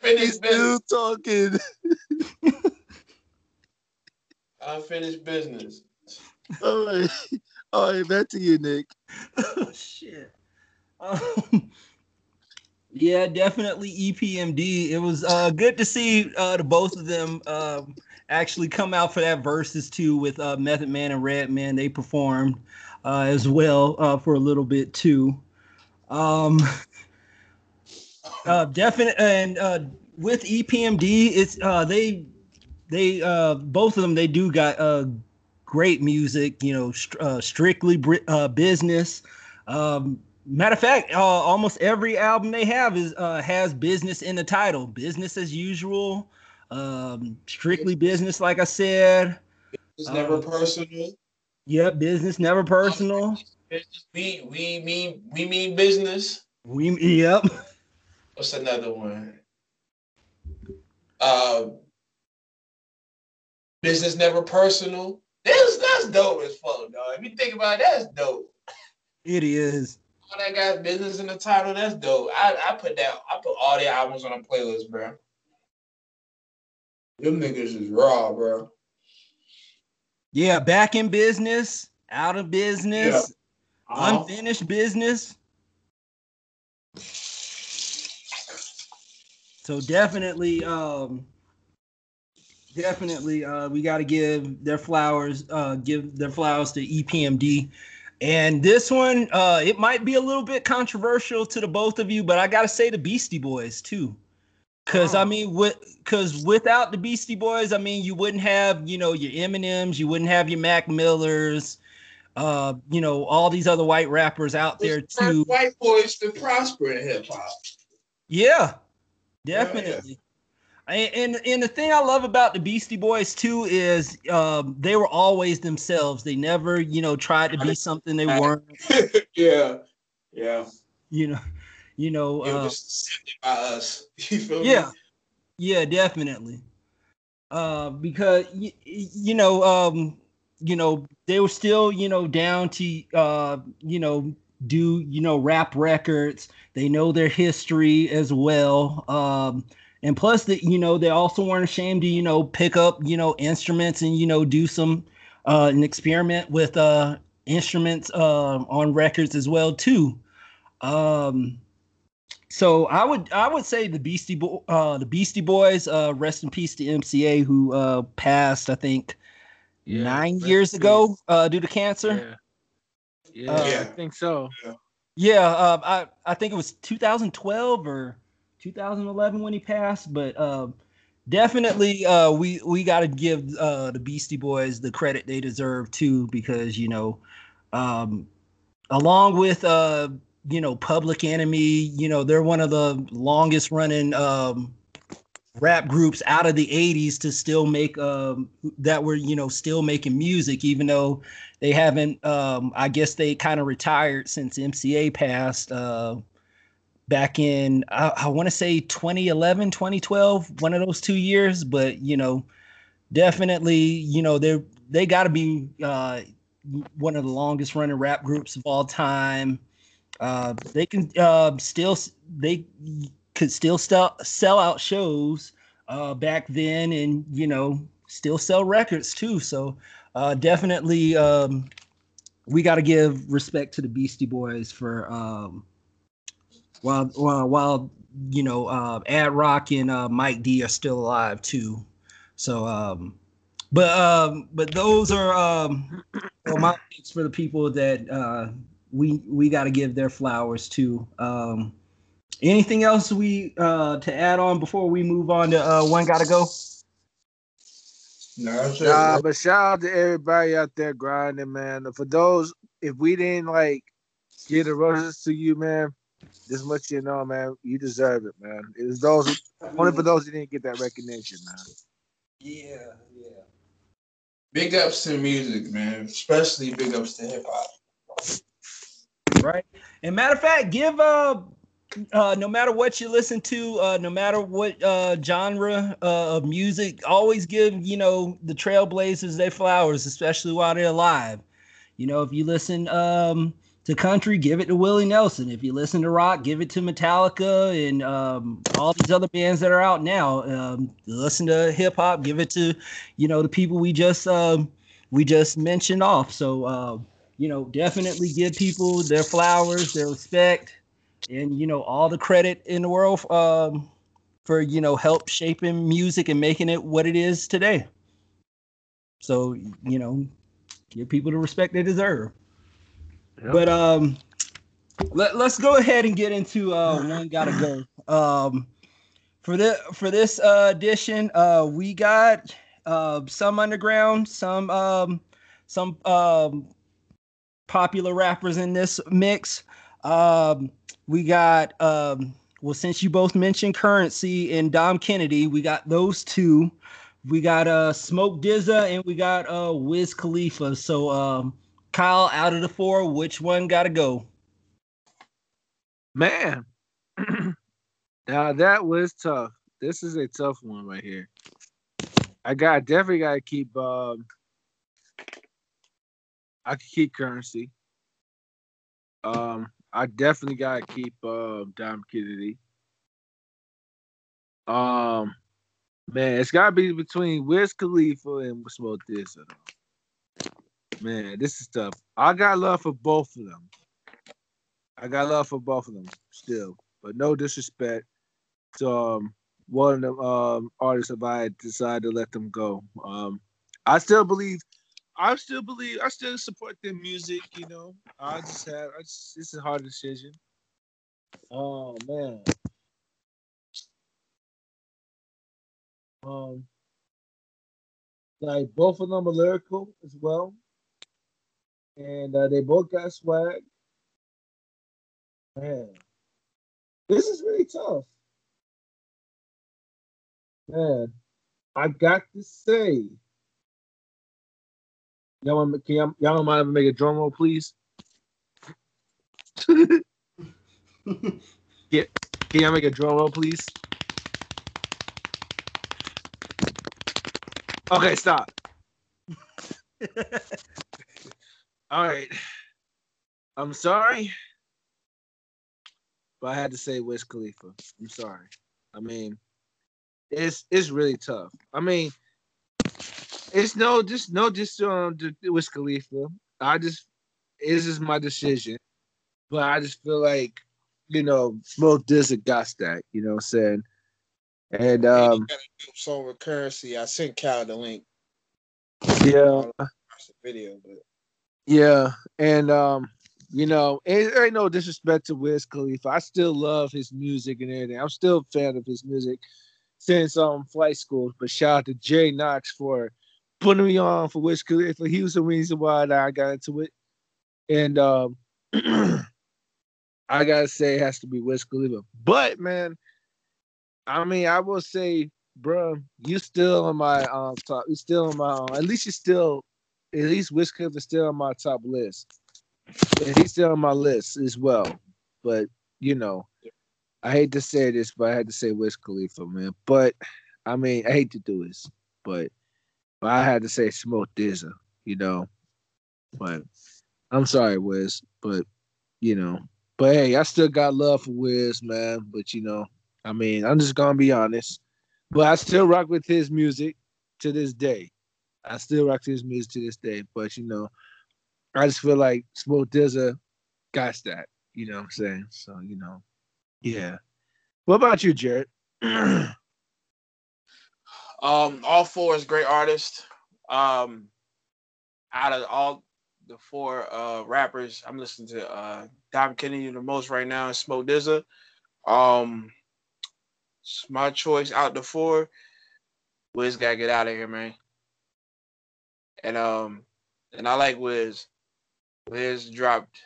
finished business. Still talking. Unfinished business. All right. All right, back to you, Nick. Oh shit. Um, yeah, definitely EPMD. It was uh, good to see uh, the both of them um, actually come out for that Verzuz too with uh, Method Man and Redman. They performed uh, as well uh, for a little bit too. Um, uh, definite and uh, with EPMD, it's uh, they they uh, both of them they do got uh, great music. You know, st- uh, strictly uh, business. Um, matter of fact, uh, almost every album they have is uh, has business in the title. Business as usual. Um, strictly business, like I said. It's never um, personal. Yep, business never personal. We we mean we mean business. We yep. What's another one? Uh, business never personal. That's that's dope as fuck, dog. If you think about it, that's dope. It is. That got business in the title, that's dope. I, I put that I put all the albums on a playlist, bro. Them niggas is raw, bro. Yeah, back in business, out of business, yeah. uh-huh. unfinished business. So definitely, um, definitely, uh, we got to give their flowers, uh, give their flowers to EPMD. And this one, uh, it might be a little bit controversial to the both of you, but I got to say the Beastie Boys too. Cause oh. I mean, with cause without the Beastie Boys, I mean, you wouldn't have you know your Eminems, you wouldn't have your Mac Millers, uh, you know, all these other white rappers out there too. White boys to prosper in hip hop. Yeah, definitely. And and the thing I love about the Beastie Boys too is um, they were always themselves. They never, you know, tried to be something they weren't. yeah, yeah. You know, you know. Uh, just by us. You feel yeah, me? yeah, definitely. Uh, because you, you know, um, you know, they were still, you know, down to, uh, you know, do you know rap records. They know their history as well. Um, and plus that you know they also weren't ashamed to you know pick up you know instruments and you know do some uh an experiment with uh instruments uh on records as well too. Um so i would i would say the beastie Bo- uh the beastie boys uh rest in peace to mca who uh passed i think yeah, nine years ago uh due to cancer. Yeah, yeah, uh, yeah. i think so. Yeah. Uh, i i think it was 2012 or 2011 when he passed, but uh, definitely uh, we we got to give uh, the Beastie Boys the credit they deserve too, because you know, um, along with uh, you know Public Enemy, you know they're one of the longest running um, rap groups out of the 80s to still make um, that were you know still making music even though they haven't um, i guess they kind of retired since mca passed uh, back in I, I want to say 2011, 2012, one of those two years. But you know, definitely, you know, they're they got to be uh, one of the longest running rap groups of all time. Uh, they can uh, still they could still sell sell out shows uh, back then, and you know, still sell records too. So uh, definitely, um, we got to give respect to the Beastie Boys for. Um, while while, while you know uh, Ad Rock and uh, Mike D are still alive too. So, um, but um, but those are um, well, my picks for the people that uh, we we got to give their flowers to. Um, anything else we uh, to add on before we move on to uh, one gotta go? No, nah, but shout out to everybody out there grinding, man. For those, if we didn't like get a roses to you, man, this much you know, man. You deserve it, man. It was those only for those who didn't get that recognition, man. Yeah, yeah. Big ups to music, man. Especially big ups to hip hop. Right. And matter of fact, give uh uh, no matter what you listen to, uh, no matter what uh, genre uh, of music, always give you know the Trailblazers their flowers, especially while they're alive. You know, if you listen um, to country, give it to Willie Nelson. If you listen to rock, give it to Metallica and um, all these other bands that are out now. Um, listen to hip hop, give it to, you know, the people we just um, we just mentioned off. So uh, you know, definitely give people their flowers, their respect, and you know all the credit in the world um, for you know help shaping music and making it what it is today. So you know, give people the respect they deserve. But um, let, let's go ahead and get into uh one gotta go. Um, for the for this uh, edition, uh, we got uh some underground, some um, some um popular rappers in this mix. Um, we got um, well, since you both mentioned Curren$y and Dom Kennedy, we got those two. We got uh Smoke DZA and we got uh Wiz Khalifa. So um Kyle, out of the four, which one got to go? Man, now that was tough. This is a tough one right here. I got definitely got to keep. Um, I could keep Curren$y. Um, I definitely got to keep uh, Dom Kennedy. Um, man, it's got to be between Wiz Khalifa and Smoke DZA. Man, this is tough. I got love for both of them. I got love for both of them still, but no disrespect to um, one of the um, artists if I decide to let them go. Um, I still believe, I still believe, I still support their music. You know, I just have, I just, it's a hard decision. Oh man. Um, like both of them are lyrical as well. And uh, they both got swag. Man, this is really tough. Man, I got to say, y'all, want, can y'all, y'all mind if I make a drum roll, please? Get, can y'all make a drum roll, please? Okay, stop. All right. I'm sorry, but I had to say Wiz Khalifa. I'm sorry. I mean, it's it's really tough. I mean, it's no just no just um Wiz Khalifa. I just this is my decision, but I just feel like you know both Dizzy got that. You know what I'm saying? And um, so with Curren$y, I sent Cal the link. Yeah. Watch the video, but yeah, and um, you know, it ain't no disrespect to Wiz Khalifa. I still love his music and everything. I'm still a fan of his music since um flight school. But shout out to Jay Knox for putting me on for Wiz Khalifa. He was the reason why I got into it. And um I gotta say it has to be Wiz Khalifa. But man, I mean, I will say, bro, you still on my um top. You still on my. Um, at least you still, at least Wiz is still on my top list. And he's still on my list as well. But you know, I hate to say this, but I had to say Wiz Khalifa, man. But I mean, I hate to do this, but but I had to say Smoke DZA, you know. But I'm sorry, Wiz, but you know, but hey, I still got love for Wiz, man. But you know, I mean, I'm just gonna be honest, but I still rock with his music to this day. I still rock to his music to this day. But you know, I just feel like Smoke DZA got that. You know what I'm saying? So you know, yeah. What about you, Jared? um, all four is great artists. Um, out of all the four uh rappers, I'm listening to uh Dom Kennedy the most right now and Smoke DZA. Um, it's my choice out the four. Wiz gotta get out of here, man. And um, and I like Wiz. Wiz dropped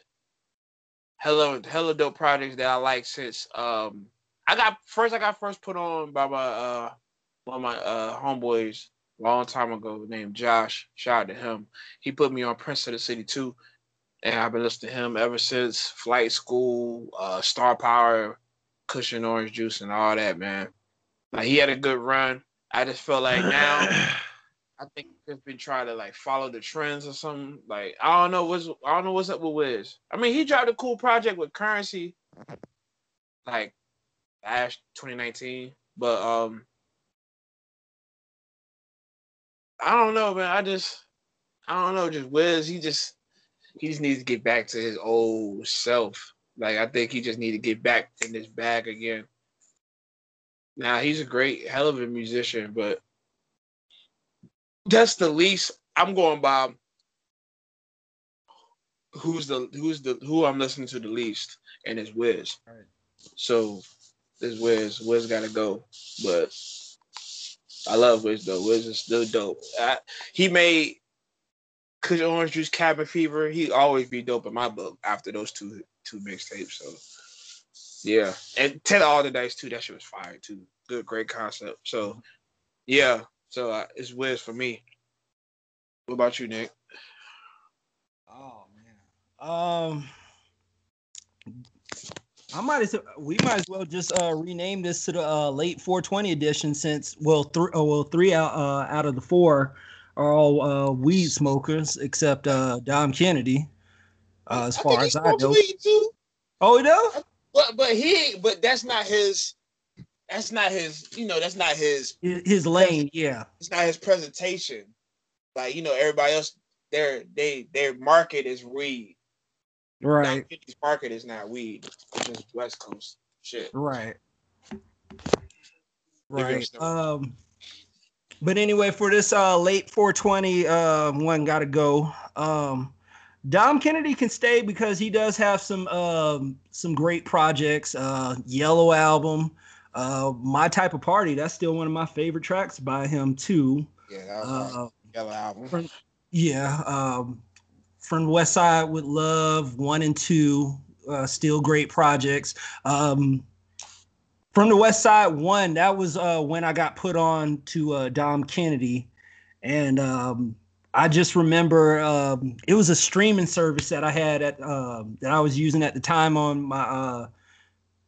hella hella dope projects that I like since um I got first I got first put on by my uh one of my uh homeboys a long time ago named Josh. Shout out to him. He put me on Prince of the City too. And I've been listening to him ever since flight school, uh Star Power, Kush and Orange Juice and all that, man. Like he had a good run. I just feel like now I think been trying to like follow the trends or something. Like I don't know what's I don't know what's up with Wiz. I mean, he dropped a cool project with Curren$y, like last 2019, but um, I don't know, man. I just I don't know. Just Wiz, he just he just needs to get back to his old self. Like I think he just need to get back in this bag again. Now he's a great, hell of a musician, but that's the least I'm going by. Who's the who's the who I'm listening to the least, and it's Wiz. Right. So this Wiz, Wiz got to go, but I love Wiz though. Wiz is still dope. I, he made Cause Orange Juice Cabin Fever. He always be dope in my book after those two two mixtapes. So yeah, and Taylor Allderdice too. That shit was fire too. Good, great concept. So yeah, so uh, it's Wiz for me. What about you, Nick? Oh man, um, I might as we might as well just uh, rename this to the uh, late 420 edition since well three oh, well three out uh, out of the four are all uh, weed smokers except uh, Dom Kennedy. Uh, as I far as I know. Oh, he does. But but he but that's not his. That's not his. You know, that's not his. His lane. Yeah. It's not his presentation. Like you know, everybody else, their they their market is weed. Right. His market is not weed. It's just West Coast shit. Right. Right. Um. But anyway, for this uh late 420 uh one gotta go. Um Dom Kennedy can stay because he does have some um, some great projects. Uh, Yellow album, uh, my type of party. That's still one of my favorite tracks by him too. Yeah, uh, Yellow album. yeah. Um, from the West Side with Love one and two, uh, still great projects. Um, from the West Side one, that was uh, when I got put on to uh, Dom Kennedy, and um, I just remember um, it was a streaming service that I had at uh, that I was using at the time on my uh,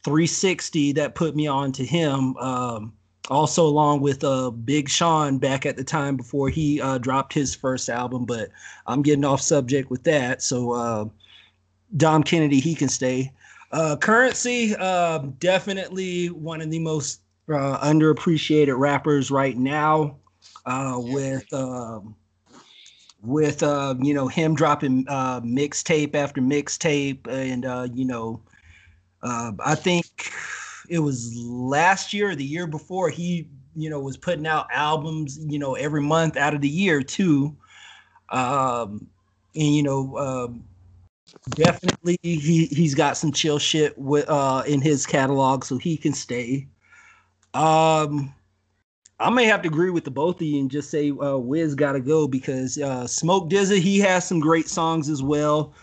360 that put me on to him. Um, also, along with uh, Big Sean back at the time before he uh, dropped his first album, but I'm getting off subject with that. So, uh, Dom Kennedy, he can stay. Uh, Curren$y, um, definitely one of the most uh, underappreciated rappers right now. Uh, with um, with uh, you know him dropping uh, mixtape after mixtape, and uh, you know, uh, I think it was last year or the year before he you know was putting out albums you know every month out of the year too, um, and you know. Um, definitely he he's got some chill shit with uh in his catalog so he can stay um I may have to agree with the both of you and just say uh, Wiz got to go because uh, Smoke DZA he has some great songs as well.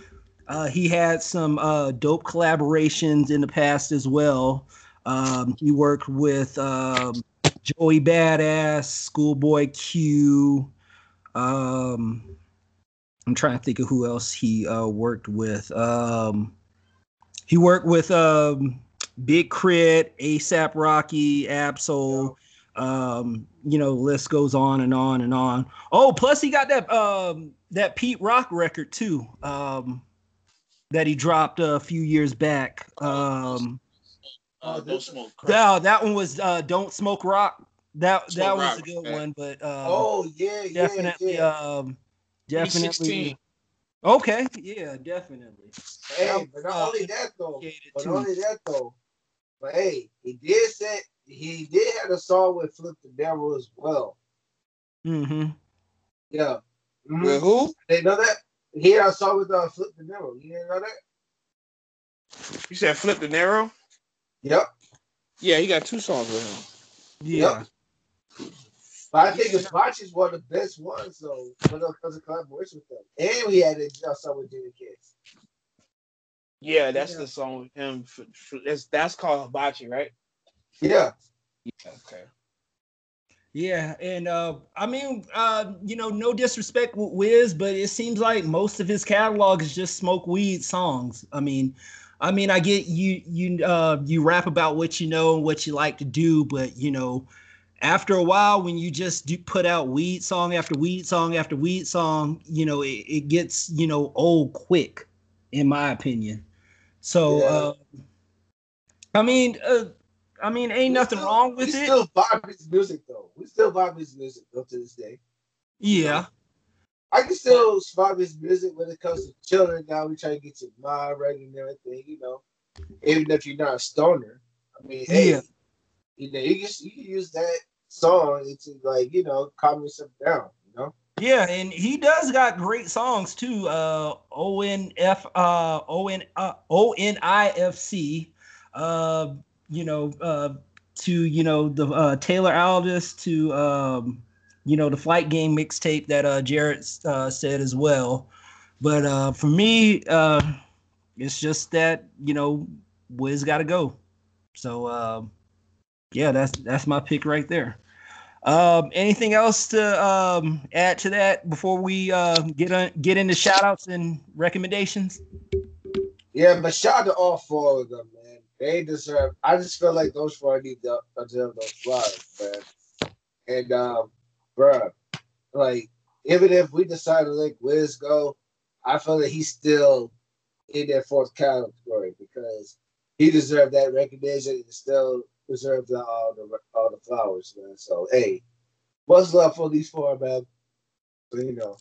Uh, he had some uh, dope collaborations in the past as well. Um, he worked with um, Joey Badass, Schoolboy Q. Um, I'm trying to think of who else he uh, worked with. Um, he worked with um, Big K.R.I.T., ASAP Rocky, Ab-Soul. Um, you know, list goes on and on and on. Oh, plus he got that that Pete Rock record too. Um that he dropped a few years back. Um uh, don't smoke. Crack. that one was uh Don't Smoke Rock. That smoke that was rock, a good one, but uh Oh yeah, definitely yeah, yeah. um definitely Okay, yeah, definitely. Hey, but not uh, only that though, but too. only that though. But hey, he did say he did have a song with Flip the Devil as well. Mm-hmm. Yeah. Mm-hmm. With who? They know that? He had a song with uh, Flip the Devil. You didn't know that? You said Flip the Narrow? Yep. Yeah, he got two songs with him. Yeah. Yep. But I think his Watch is one of the best ones, though, because of collaboration with them. And we had a song with Jadakiss. Yeah, that's yeah. the song with him. That's that's called Hibachi, right? Yeah. Yeah. Okay. Yeah, and uh, I mean, uh, you know, no disrespect with Wiz, but it seems like most of his catalog is just smoke weed songs. I mean, I mean, I get you, you, uh, you rap about what you know and what you like to do, but you know, after a while, when you just do put out weed song after weed song after weed song, you know, it, it gets you know old quick, in my opinion. So, yeah. uh, I mean, uh, I mean, ain't we nothing still, wrong with we it. Still vibe his music though. We still vibe his music up to this day. Yeah. I can still vibe his music when it comes to children. Now we try to get your mind right and everything, you know. Even if you're not a stoner, I mean, hey, yeah. you know, you can you can use that song to like you know calm yourself down, you know. Yeah, and he does got great songs too. Uh, O N F uh O N uh, O N I F C. Uh, you know, uh, to you know the uh, Taylor Allderdice to um, you know the flight game mixtape that uh, Jared uh, said as well. But uh, for me, uh, it's just that you know Wiz got to go. So uh, yeah, that's that's my pick right there. Um, anything else to um, add to that before we uh, get on, get into shout outs and recommendations? Yeah, but shout out to all four of them, man. They deserve. I just feel like those four need to deserve those flowers, man. And um, bruh, like even if we decide to let Wiz go, I feel that he's still in that fourth category because he deserved that recognition and still deserves all the all the flowers, man. So hey, much love for these four, man. So, you know,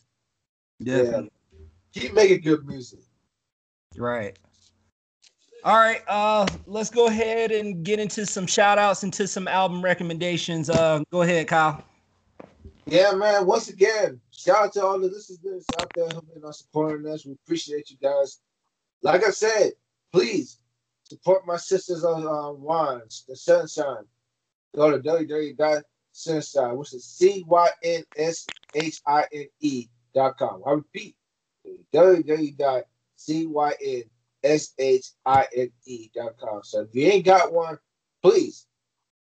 yeah, keep making good music. Right. All right, uh, let's go ahead and get into some shout outs into some album recommendations. Uh, go ahead, Kyle. Yeah, man. Once again, shout out to all the listeners out there who've been supporting us. We appreciate you guys. Like I said, please support my sisters on uh, Wands, the Cynshine. Go to www.cynshine, which is C Y N S H I N E dot com. I repeat, www.cynshine.com. So if you ain't got one, please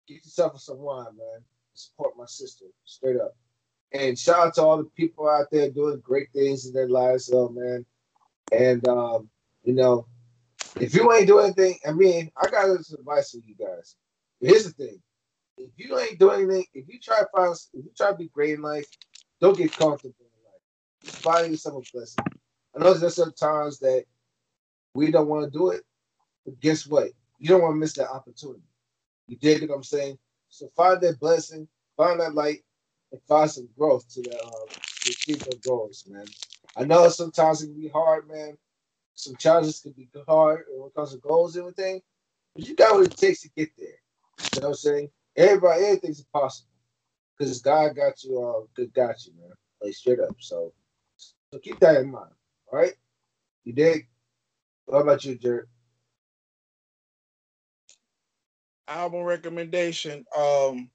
get yourself some wine, man. Support my sister, straight up. And shout out to all the people out there doing great things in their lives, though, man. And um, you know, if you ain't doing anything, I mean, I got this advice for you guys. Here's the thing: if you ain't doing anything, if you try to find, if you try to be great in life, don't get comfortable in life. Find yourself a blessing. I know there's some times that we don't want to do it, but guess what? You don't want to miss that opportunity. You dig what I'm saying? So find that blessing, find that light, and find some growth to the uh, to achieve your goals, man. I know sometimes it can be hard, man. Some challenges can be hard when it comes to goals and everything, but you got what it takes to get there. You know what I'm saying? Everybody, everything's possible because God got you. Uh, good got you, man. Like straight up. So, so keep that in mind. All right, you dig? What about you, Jared? Album recommendation. Um,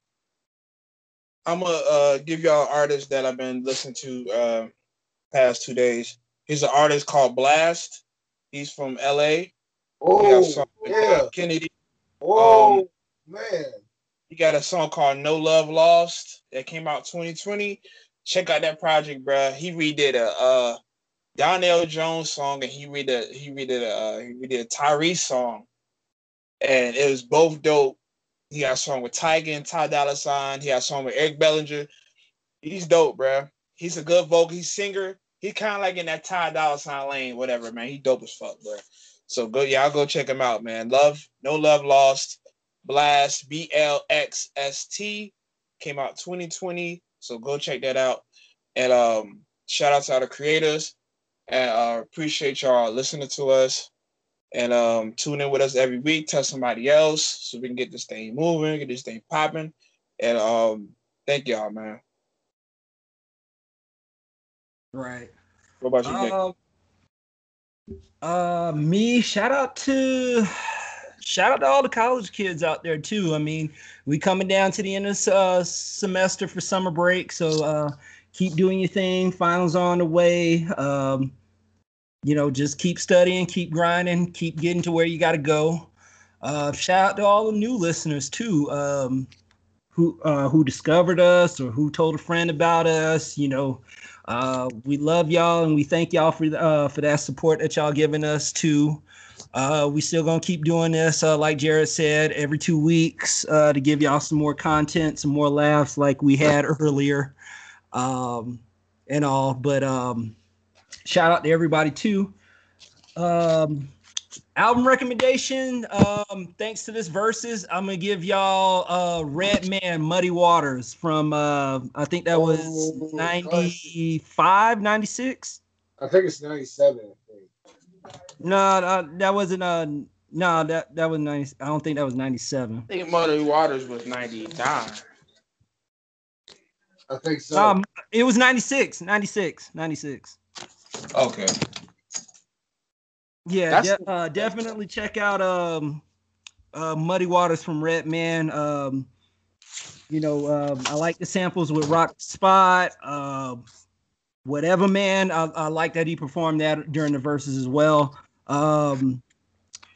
I'm gonna uh, give y'all an artist that I've been listening to uh, past two days. He's an artist called Blxst. He's from LA. Oh, yeah. Kennedy. Oh, um, man. He got a song called No Love Lost that came out 2020. Check out that project, bro. He redid a uh, Donell Jones song and he redid he redid a uh, he redid a Tyrese song, and it was both dope. He got a song with Tyga and Ty Dolla Sign. He got a song with Eric Bellinger. He's dope, bro. He's a good vocal. He's singer. He kind of like in that Ty Dolla Sign lane, whatever, man. He dope as fuck, bro. So go, y'all go check him out, man. Love, no love lost. Blxst B L X S T, came out 2020. So go check that out. And um, shout out to all the creators. And uh, appreciate y'all listening to us. And um, tune in with us every week. Tell somebody else so we can get this thing moving, get this thing popping. And um, thank y'all, man. Right. What about you, Um, uh, me, shout out to shout out to all the college kids out there too. I mean, we coming down to the end of the uh, semester for summer break, so uh, keep doing your thing. Finals on the way. Um, you know, just keep studying, keep grinding, keep getting to where you got to go. Uh, shout out to all the new listeners too, um, who uh, who discovered us or who told a friend about us. You know, uh, we love y'all and we thank y'all for uh, for that support that y'all giving us too. Uh, we still gonna keep doing this, uh, like Jared said, every two weeks uh, to give y'all some more content, some more laughs, like we had earlier, um, and all. But um, shout out to everybody too. Um, album recommendation. Um, thanks to this Verzuz, I'm gonna give y'all uh Redman Muddy Waters from uh I think that was 95, 96. I think it's 97. No, no, that wasn't uh no, that that was 90. I don't think that was 97. I think Muddy Waters was 99. I think so. Um, it was 96, 96, 96. Okay. Yeah, de- uh, definitely check out um, uh, Muddy Waters from Redman. Um, you know, um, I like the samples with Rock Spot. Uh, whatever, man. I, I, like that he performed that during the Verzuz as well. Um,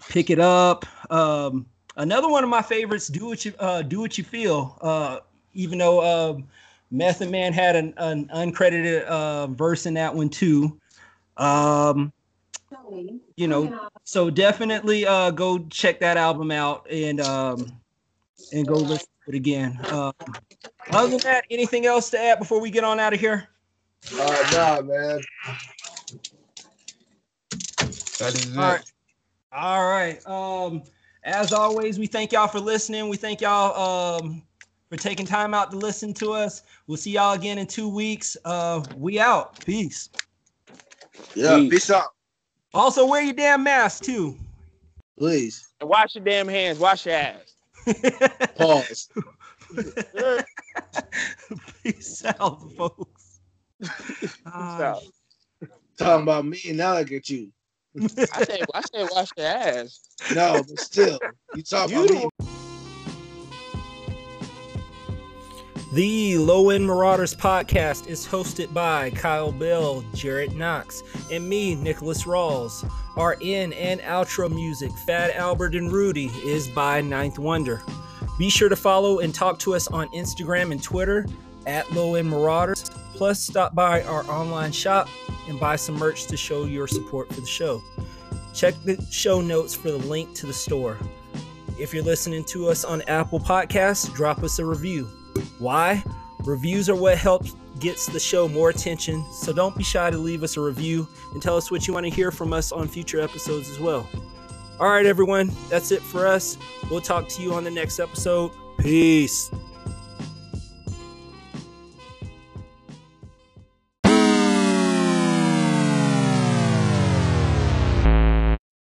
pick it up. Um, another one of my favorites. Do what you uh, do what you feel. Uh, even though uh, Method Man had an, an uncredited uh, verse in that one too. Um, you know, so definitely uh, go check that album out and um, and go listen to it again. Uh, other than that, anything else to add before we get on out of here? Uh, nah, man. That is All it. Right. All right. Um, as always, we thank y'all for listening. We thank y'all um, for taking time out to listen to us. We'll see y'all again in two weeks. Uh, we out. Peace. Yeah, peace, peace out. Also, wear your damn mask too. Please. And wash your damn hands. Wash your ass. Pause. Peace out, folks. Peace uh, out. Talking about me, and now I get you. I say, I say, wash your ass. No, but still, you talk about me. The Low End Marauders podcast is hosted by Kyle Bell, Jarrett Knox, and me, Nicholas Rawls. Our in and outro music, Fat Albert and Rudy, is by Ninth Wonder. Be sure to follow and talk to us on Instagram and Twitter at Low End Marauders. Plus, stop by our online shop and buy some merch to show your support for the show. Check the show notes for the link to the store. If you're listening to us on Apple Podcasts, drop us a review. Why? Reviews are what helps gets the show more attention, so don't be shy to leave us a review and tell us what you want to hear from us on future episodes as well. All right, everyone, that's it for us. We'll talk to you on the next episode. Peace.